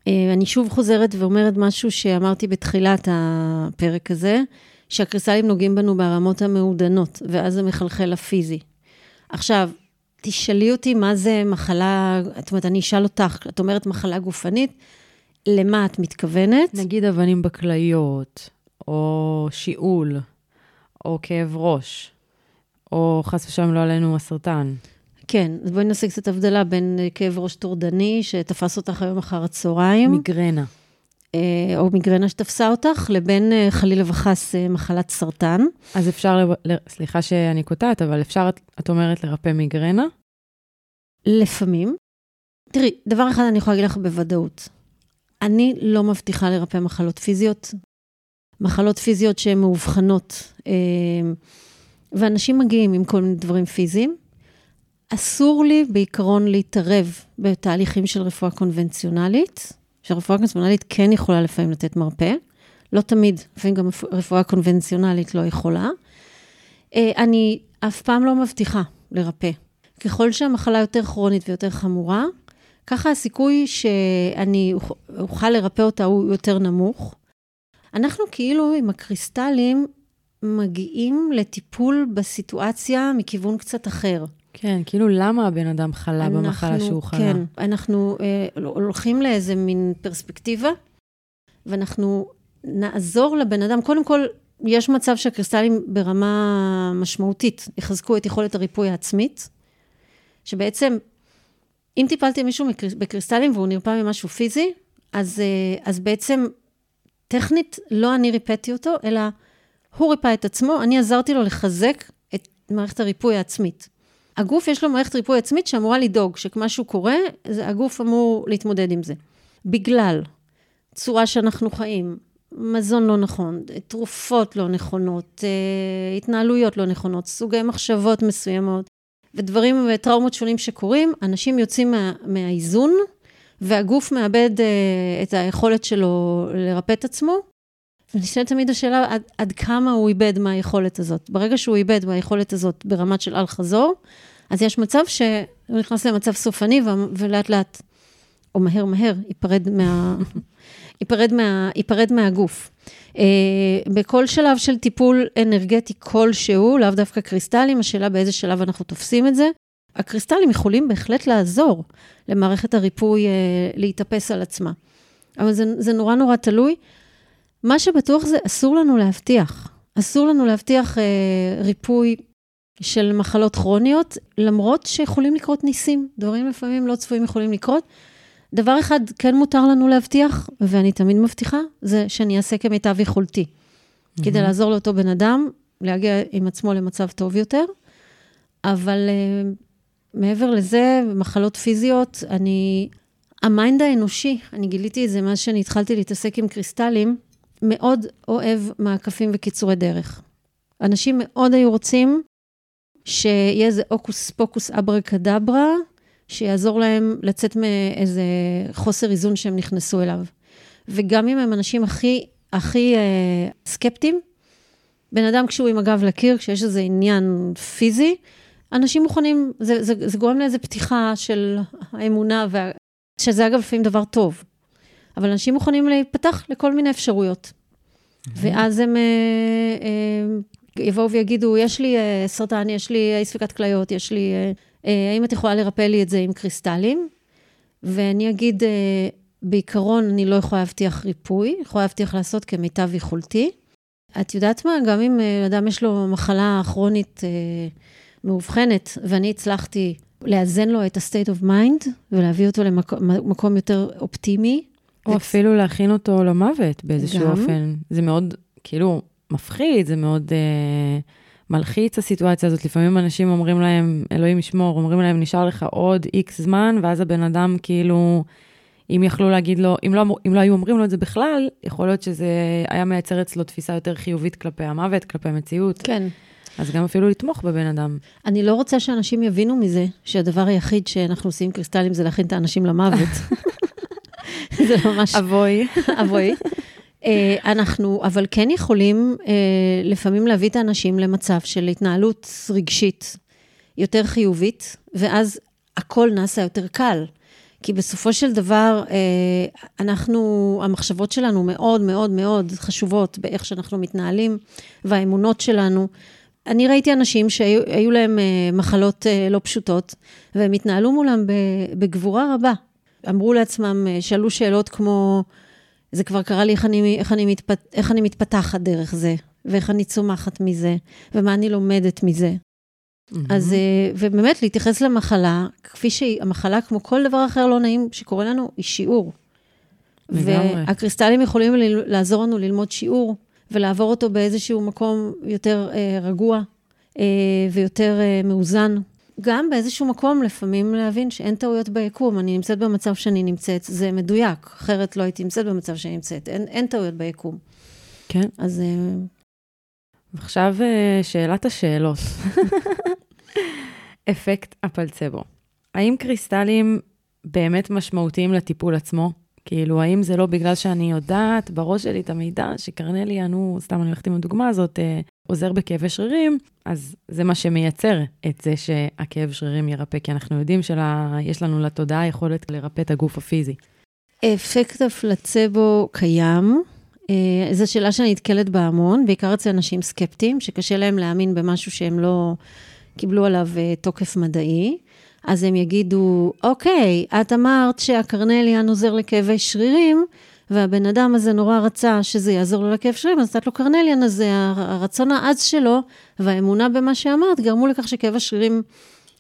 B: אה, אני שוב חוזרת ואומרת משהו שאמרתי בתחילת הפרק הזה, שהקריסטלים נוגעים בנו ברמות המעודנות, ואז זה מחלחל לפיזי. עכשיו, תשאלי אותי מה זה מחלה, זאת אומרת, אני אשאל אותך, את אומרת מחלה גופנית, למה את מתכוונת?
A: נגיד אבנים בכליות, או שיעול, או כאב ראש, או חס ושלום לא עלינו הסרטן.
B: כן, אז בואי נעשה קצת הבדלה בין אה, כאב ראש טורדני, שתפס אותך היום אחר הצהריים.
A: מיגרנה.
B: אה, או מיגרנה שתפסה אותך, לבין אה, חלילה וחס מחלת סרטן.
A: אז אפשר, סליחה שאני קוטעת, אבל אפשר, את אומרת, לרפא מיגרנה?
B: לפעמים. תראי, דבר אחד אני יכולה להגיד לך בוודאות. אני לא מבטיחה לרפא מחלות פיזיות, מחלות פיזיות שהן מאובחנות, ואנשים מגיעים עם כל מיני דברים פיזיים. אסור לי בעיקרון להתערב בתהליכים של רפואה קונבנציונלית, שרפואה קונבנציונלית כן יכולה לפעמים לתת מרפא, לא תמיד, לפעמים גם רפואה קונבנציונלית לא יכולה. אה, אני אף פעם לא מבטיחה לרפא. ככל שהמחלה יותר כרונית ויותר חמורה, ככה הסיכוי שאני אוכל לרפא אותה הוא יותר נמוך. אנחנו כאילו עם הקריסטלים מגיעים לטיפול בסיטואציה מכיוון קצת אחר.
A: כן, כאילו למה הבן אדם חלה אנחנו, במחלה שהוא חלה?
B: כן, אנחנו אה, הולכים לאיזה מין פרספקטיבה, ואנחנו נעזור לבן אדם. קודם כל, יש מצב שהקריסטלים ברמה משמעותית יחזקו את יכולת הריפוי העצמית, שבעצם, אם טיפלתי מישהו בקריסטלים והוא נרפא ממשהו פיזי, אז, אה, אז בעצם, טכנית, לא אני ריפאתי אותו, אלא הוא ריפא את עצמו, אני עזרתי לו לחזק את מערכת הריפוי העצמית. הגוף יש לו מערכת ריפוי עצמית שאמורה לדאוג שכמשהו קורה, הגוף אמור להתמודד עם זה. בגלל צורה שאנחנו חיים, מזון לא נכון, תרופות לא נכונות, אה, התנהלויות לא נכונות, סוגי מחשבות מסוימות, ודברים וטראומות שונים שקורים, אנשים יוצאים מה, מהאיזון, והגוף מאבד אה, את היכולת שלו לרפא את עצמו. ונשאלת תמיד השאלה עד, עד כמה הוא איבד מהיכולת הזאת. ברגע שהוא איבד מהיכולת הזאת ברמת של אל-חזור, אז יש מצב שהוא נכנס למצב סופני ולאט לאט, או מהר מהר, ייפרד, מה, ייפרד, מה, ייפרד מהגוף. Uh, בכל שלב של טיפול אנרגטי כלשהו, לאו דווקא קריסטלים, השאלה באיזה שלב אנחנו תופסים את זה. הקריסטלים יכולים בהחלט לעזור למערכת הריפוי uh, להתאפס על עצמה. אבל זה, זה נורא נורא תלוי. מה שבטוח זה, אסור לנו להבטיח. אסור לנו להבטיח uh, ריפוי של מחלות כרוניות, למרות שיכולים לקרות ניסים, דברים לפעמים לא צפויים יכולים לקרות. דבר אחד כן מותר לנו להבטיח, ואני תמיד מבטיחה, זה שאני אעשה כמיטב יכולתי. Mm-hmm. כדי לעזור לאותו בן אדם, להגיע עם עצמו למצב טוב יותר. אבל uh, מעבר לזה, מחלות פיזיות, אני... ה mind האנושי, אני גיליתי את זה מאז שאני התחלתי להתעסק עם קריסטלים, מאוד אוהב מעקפים וקיצורי דרך. אנשים מאוד היו רוצים שיהיה איזה הוקוס פוקוס אברה קדברה, שיעזור להם לצאת מאיזה חוסר איזון שהם נכנסו אליו. וגם אם הם אנשים הכי, הכי אה, סקפטיים, בן אדם כשהוא עם הגב לקיר, כשיש איזה עניין פיזי, אנשים מוכנים, זה, זה, זה גורם לאיזה פתיחה של האמונה, וה, שזה אגב לפעמים דבר טוב. אבל אנשים מוכנים להיפתח לכל מיני אפשרויות. Mm-hmm. ואז הם אה, אה, יבואו ויגידו, יש לי uh, סרטן, יש לי אי ספיקת כליות, יש לי... האם את יכולה לרפא לי את זה עם קריסטלים? ואני אגיד, בעיקרון, אני לא יכולה להבטיח ריפוי, יכולה להבטיח לעשות כמיטב יכולתי. את יודעת מה? גם אם אדם יש לו מחלה כרונית מאובחנת, ואני הצלחתי לאזן לו את ה-state of mind ולהביא אותו למקום יותר אופטימי.
A: או אפילו להכין אותו למוות באיזשהו גם. אופן. זה מאוד, כאילו, מפחיד, זה מאוד uh, מלחיץ הסיטואציה הזאת. לפעמים אנשים אומרים להם, אלוהים ישמור, אומרים להם, נשאר לך עוד איקס זמן, ואז הבן אדם כאילו אם יכלו להגיד לו, אם לא, אם לא היו אומרים לו את זה בכלל, יכול להיות שזה היה מייצר אצלו תפיסה יותר חיובית כלפי המוות, כלפי המציאות.
B: כן.
A: אז גם אפילו לתמוך בבן אדם.
B: אני לא רוצה שאנשים יבינו מזה שהדבר היחיד שאנחנו עושים קריסטלים זה להכין את האנשים למוות. זה ממש...
A: אבוי.
B: אבוי. אה, אנחנו, אבל כן יכולים אה, לפעמים להביא את האנשים למצב של התנהלות רגשית יותר חיובית, ואז הכל נעשה יותר קל. כי בסופו של דבר, אה, אנחנו, המחשבות שלנו מאוד מאוד מאוד חשובות באיך שאנחנו מתנהלים, והאמונות שלנו. אני ראיתי אנשים שהיו להם מחלות לא פשוטות, והם התנהלו מולם בגבורה רבה. אמרו לעצמם, שאלו שאלות כמו, זה כבר קרה לי איך אני, איך אני, מתפת, איך אני מתפתחת דרך זה, ואיך אני צומחת מזה, ומה אני לומדת מזה. Mm-hmm. אז, אה, ובאמת, להתייחס למחלה, כפי שהיא, המחלה, כמו כל דבר אחר לא נעים שקורה לנו, היא שיעור. לגמרי. והקריסטלים יכולים לעזור לנו ללמוד שיעור, ולעבור אותו באיזשהו מקום יותר אה, רגוע אה, ויותר אה, מאוזן. גם באיזשהו מקום לפעמים להבין שאין טעויות ביקום, אני נמצאת במצב שאני נמצאת, זה מדויק, אחרת לא הייתי נמצאת במצב שאני נמצאת, אין, אין טעויות ביקום.
A: כן.
B: אז... אה,
A: ועכשיו אה, שאלת השאלות. אפקט הפלצבו. האם קריסטלים באמת משמעותיים לטיפול עצמו? כאילו, האם זה לא בגלל שאני יודעת בראש שלי את המידע שקרנליה, נו, סתם אני הולכת עם הדוגמה הזאת, אה, עוזר בכאבי שרירים, אז זה מה שמייצר את זה שהכאב שרירים ירפא, כי אנחנו יודעים שיש לנו לתודעה יכולת לרפא את הגוף הפיזי.
B: אפקט הפלצבו קיים. אה, זו שאלה שאני נתקלת בה המון, בעיקר אצל אנשים סקפטיים, שקשה להם להאמין במשהו שהם לא קיבלו עליו אה, תוקף מדעי. אז הם יגידו, אוקיי, את אמרת שהקרנליאן עוזר לכאבי שרירים, והבן אדם הזה נורא רצה שזה יעזור לו לכאב שרירים, אז נתת לו קרנליאן, אז הרצון העז שלו והאמונה במה שאמרת גרמו לכך שכאב השרירים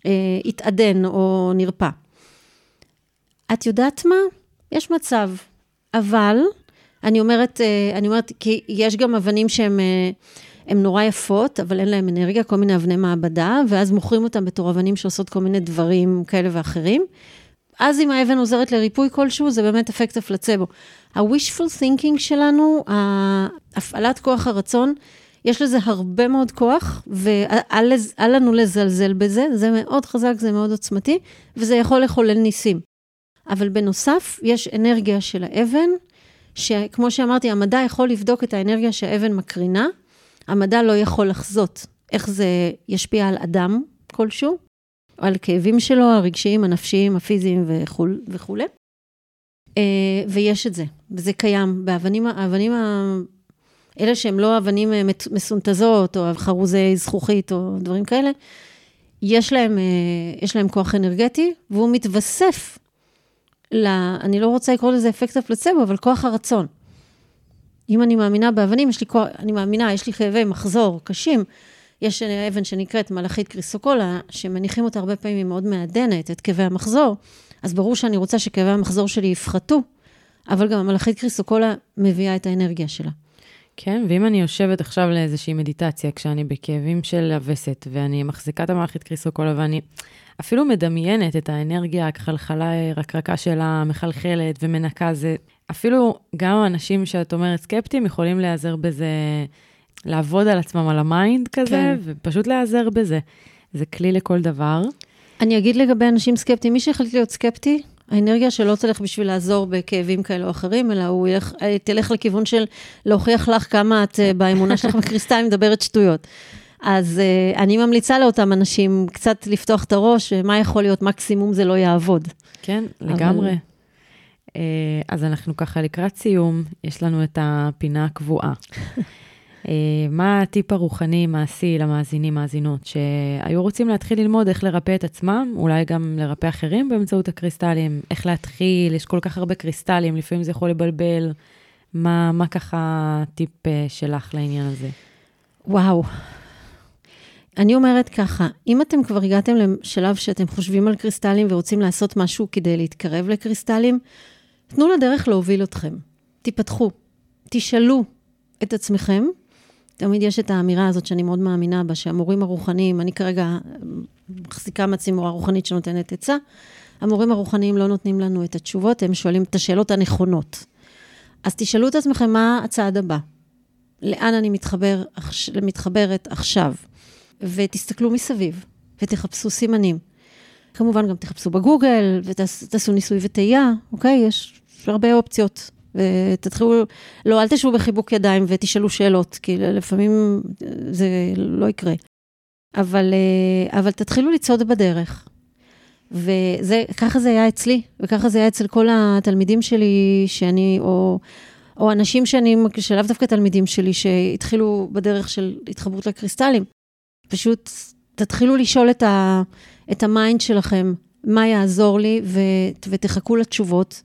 B: אה, יתעדן או נרפא. את יודעת מה? יש מצב, אבל אני אומרת, אה, אני אומרת, כי יש גם אבנים שהן... אה, הן נורא יפות, אבל אין להן אנרגיה, כל מיני אבני מעבדה, ואז מוכרים אותן בתור אבנים שעושות כל מיני דברים כאלה ואחרים. אז אם האבן עוזרת לריפוי כלשהו, זה באמת אפקט הפלצבו. ה-wishful thinking שלנו, הפעלת כוח הרצון, יש לזה הרבה מאוד כוח, ואל לנו לזלזל בזה, זה מאוד חזק, זה מאוד עוצמתי, וזה יכול לחולל ניסים. אבל בנוסף, יש אנרגיה של האבן, שכמו שאמרתי, המדע יכול לבדוק את האנרגיה שהאבן מקרינה, המדע לא יכול לחזות איך זה ישפיע על אדם כלשהו, על כאבים שלו, הרגשיים, הנפשיים, הפיזיים וכו', וכולי. אה, ויש את זה, וזה קיים באבנים, האבנים, אלה שהם לא אבנים אה, מסונתזות, או חרוזי זכוכית, או דברים כאלה, יש להם, אה, יש להם כוח אנרגטי, והוא מתווסף ל... אני לא רוצה לקרוא לזה אפקט הפלצבו, אבל כוח הרצון. אם אני מאמינה באבנים, יש לי כוח, אני מאמינה, יש לי כאבי מחזור קשים. יש אבן שנקראת מלאכית קריסוקולה, שמניחים אותה הרבה פעמים, היא מאוד מעדנת את כאבי המחזור, אז ברור שאני רוצה שכאבי המחזור שלי יפחתו, אבל גם המלאכית קריסוקולה מביאה את האנרגיה שלה.
A: כן, ואם אני יושבת עכשיו לאיזושהי מדיטציה, כשאני בכאבים של הווסת, ואני מחזיקה את המלאכית קריסוקולה, ואני אפילו מדמיינת את האנרגיה, הכחלחלה, ירקרקה שלה, מחלחלת ומנקה, זה אפילו גם אנשים שאת אומרת סקפטיים יכולים להיעזר בזה, לעבוד על עצמם, על ה mind כזה, כן. ופשוט להיעזר בזה. זה כלי לכל דבר.
B: אני אגיד לגבי אנשים סקפטיים, מי שהחליט להיות סקפטי, האנרגיה שלו תלך בשביל לעזור בכאבים כאלה או אחרים, אלא הוא ילך, תלך לכיוון של להוכיח לך כמה את אה, באמונה שלך בקריסטלים מדברת שטויות. אז uh, אני ממליצה לאותם אנשים קצת לפתוח את הראש, מה יכול להיות, מקסימום זה לא יעבוד.
A: כן, לגמרי. אבל... אה, אז אנחנו ככה לקראת סיום, יש לנו את הפינה הקבועה. אה, מה הטיפ הרוחני, מעשי למאזינים, מאזינות, שהיו רוצים להתחיל ללמוד איך לרפא את עצמם, אולי גם לרפא אחרים באמצעות הקריסטלים, איך להתחיל, יש כל כך הרבה קריסטלים, לפעמים זה יכול לבלבל. מה, מה ככה הטיפ אה, שלך לעניין הזה?
B: וואו. אני אומרת ככה, אם אתם כבר הגעתם לשלב שאתם חושבים על קריסטלים ורוצים לעשות משהו כדי להתקרב לקריסטלים, תנו לדרך להוביל אתכם. תיפתחו, תשאלו את עצמכם. תמיד יש את האמירה הזאת שאני מאוד מאמינה בה, שהמורים הרוחניים, אני כרגע מחזיקה מעצמי מורה רוחנית שנותנת עצה, המורים הרוחניים לא נותנים לנו את התשובות, הם שואלים את השאלות הנכונות. אז תשאלו את עצמכם מה הצעד הבא. לאן אני מתחבר, מתחברת עכשיו? ותסתכלו מסביב, ותחפשו סימנים. כמובן, גם תחפשו בגוגל, ותעשו ניסוי וטעייה, אוקיי? יש הרבה אופציות. ותתחילו, לא, אל תשבו בחיבוק ידיים ותשאלו שאלות, כי לפעמים זה לא יקרה. אבל, אה, אבל תתחילו לצעוד בדרך. וככה זה היה אצלי, וככה זה היה אצל כל התלמידים שלי, שאני, או, או אנשים שאני, שלאו דווקא תלמידים שלי, שהתחילו בדרך של התחברות לקריסטלים. פשוט תתחילו לשאול את, ה, את ה mind שלכם, מה יעזור לי, ו, ותחכו לתשובות.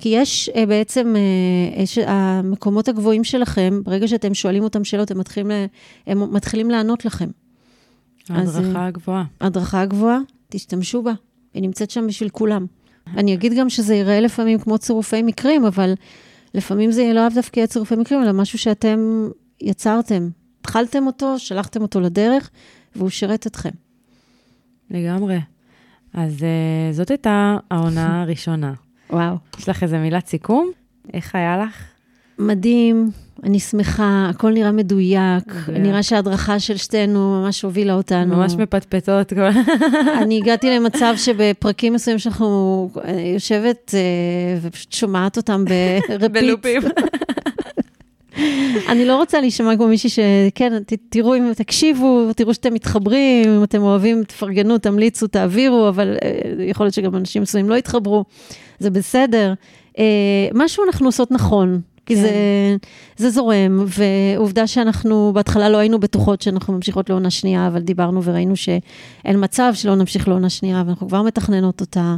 B: כי יש uh, בעצם, uh, יש, המקומות הגבוהים שלכם, ברגע שאתם שואלים אותם שאלות, הם מתחילים, הם מתחילים לענות לכם.
A: ההדרכה הגבוהה.
B: ההדרכה הגבוהה, תשתמשו בה, היא נמצאת שם בשביל כולם. אני אגיד גם שזה ייראה לפעמים כמו צירופי מקרים, אבל לפעמים זה לא דווקא יהיה צירופי מקרים, אלא משהו שאתם יצרתם. התחלתם אותו, שלחתם אותו לדרך, והוא שירת אתכם.
A: לגמרי. אז uh, זאת הייתה העונה הראשונה.
B: וואו.
A: יש לך איזה מילת סיכום? איך היה לך?
B: מדהים, אני שמחה, הכל נראה מדויק, נראה שההדרכה של שתינו ממש הובילה אותנו.
A: ממש מפטפטות.
B: אני הגעתי למצב שבפרקים מסוימים שאנחנו אה, יושבת אה, ופשוט שומעת אותם ברפיט.
A: בלופים.
B: אני לא רוצה להישמע כמו מישהי שכן, תראו אם תקשיבו, תראו שאתם מתחברים, אם אתם אוהבים, תפרגנו, תמליצו, תעבירו, אבל אה, יכול להיות שגם אנשים מסוימים לא יתחברו, זה בסדר. משהו אנחנו עושות נכון, כי כן. זה, זה זורם, ועובדה שאנחנו בהתחלה לא היינו בטוחות שאנחנו ממשיכות לעונה שנייה, אבל דיברנו וראינו שאין מצב שלא נמשיך לעונה שנייה, ואנחנו כבר מתכננות אותה,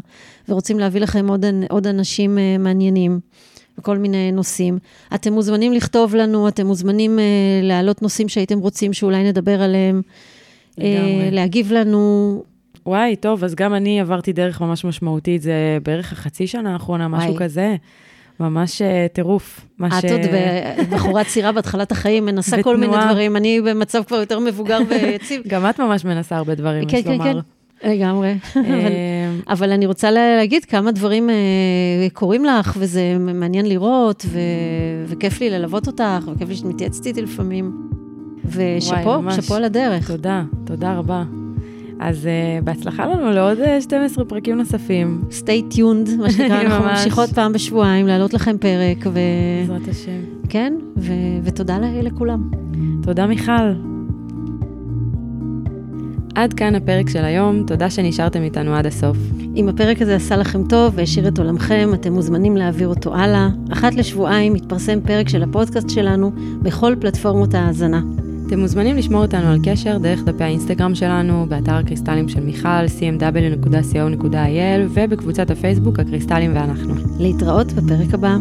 B: ורוצים להביא לכם עוד, עוד אנשים uh, מעניינים. בכל מיני נושאים. אתם מוזמנים לכתוב לנו, אתם מוזמנים uh, להעלות נושאים שהייתם רוצים שאולי נדבר עליהם, uh, להגיב לנו.
A: וואי, טוב, אז גם אני עברתי דרך ממש משמעותית, זה בערך החצי שנה האחרונה, משהו וואי. כזה. ממש אה, טירוף.
B: את עוד בחורה צעירה בהתחלת החיים, מנסה כל מיני דברים, אני במצב כבר יותר מבוגר ויציב.
A: גם את ממש מנסה הרבה דברים, יש לומר. כן, כן,
B: כן. לגמרי. אה, אבל אני רוצה להגיד כמה דברים אה, קורים לך, וזה מעניין לראות, וכיף לי ללוות אותך, וכיף לי שאת מתייעצת איתי לפעמים. ושאפו, שאפו על הדרך.
A: תודה, תודה רבה. אז uh, בהצלחה לנו לעוד uh, 12 פרקים נוספים.
B: stay tuned, מה שנקרא, אנחנו ממשיכות פעם בשבועיים להעלות לכם פרק. ו...
A: בעזרת השם.
B: כן, ו... ותודה לכולם.
A: תודה מיכל. עד כאן הפרק של היום, תודה שנשארתם איתנו עד הסוף.
B: אם הפרק הזה עשה לכם טוב והשאיר את עולמכם, אתם מוזמנים להעביר אותו הלאה. אחת לשבועיים מתפרסם פרק של הפודקאסט שלנו בכל פלטפורמות ההאזנה.
A: אתם מוזמנים לשמור אותנו על קשר דרך דפי האינסטגרם שלנו, באתר הקריסטלים של מיכל, cmw.co.il ובקבוצת הפייסבוק הקריסטלים ואנחנו.
B: להתראות בפרק הבא.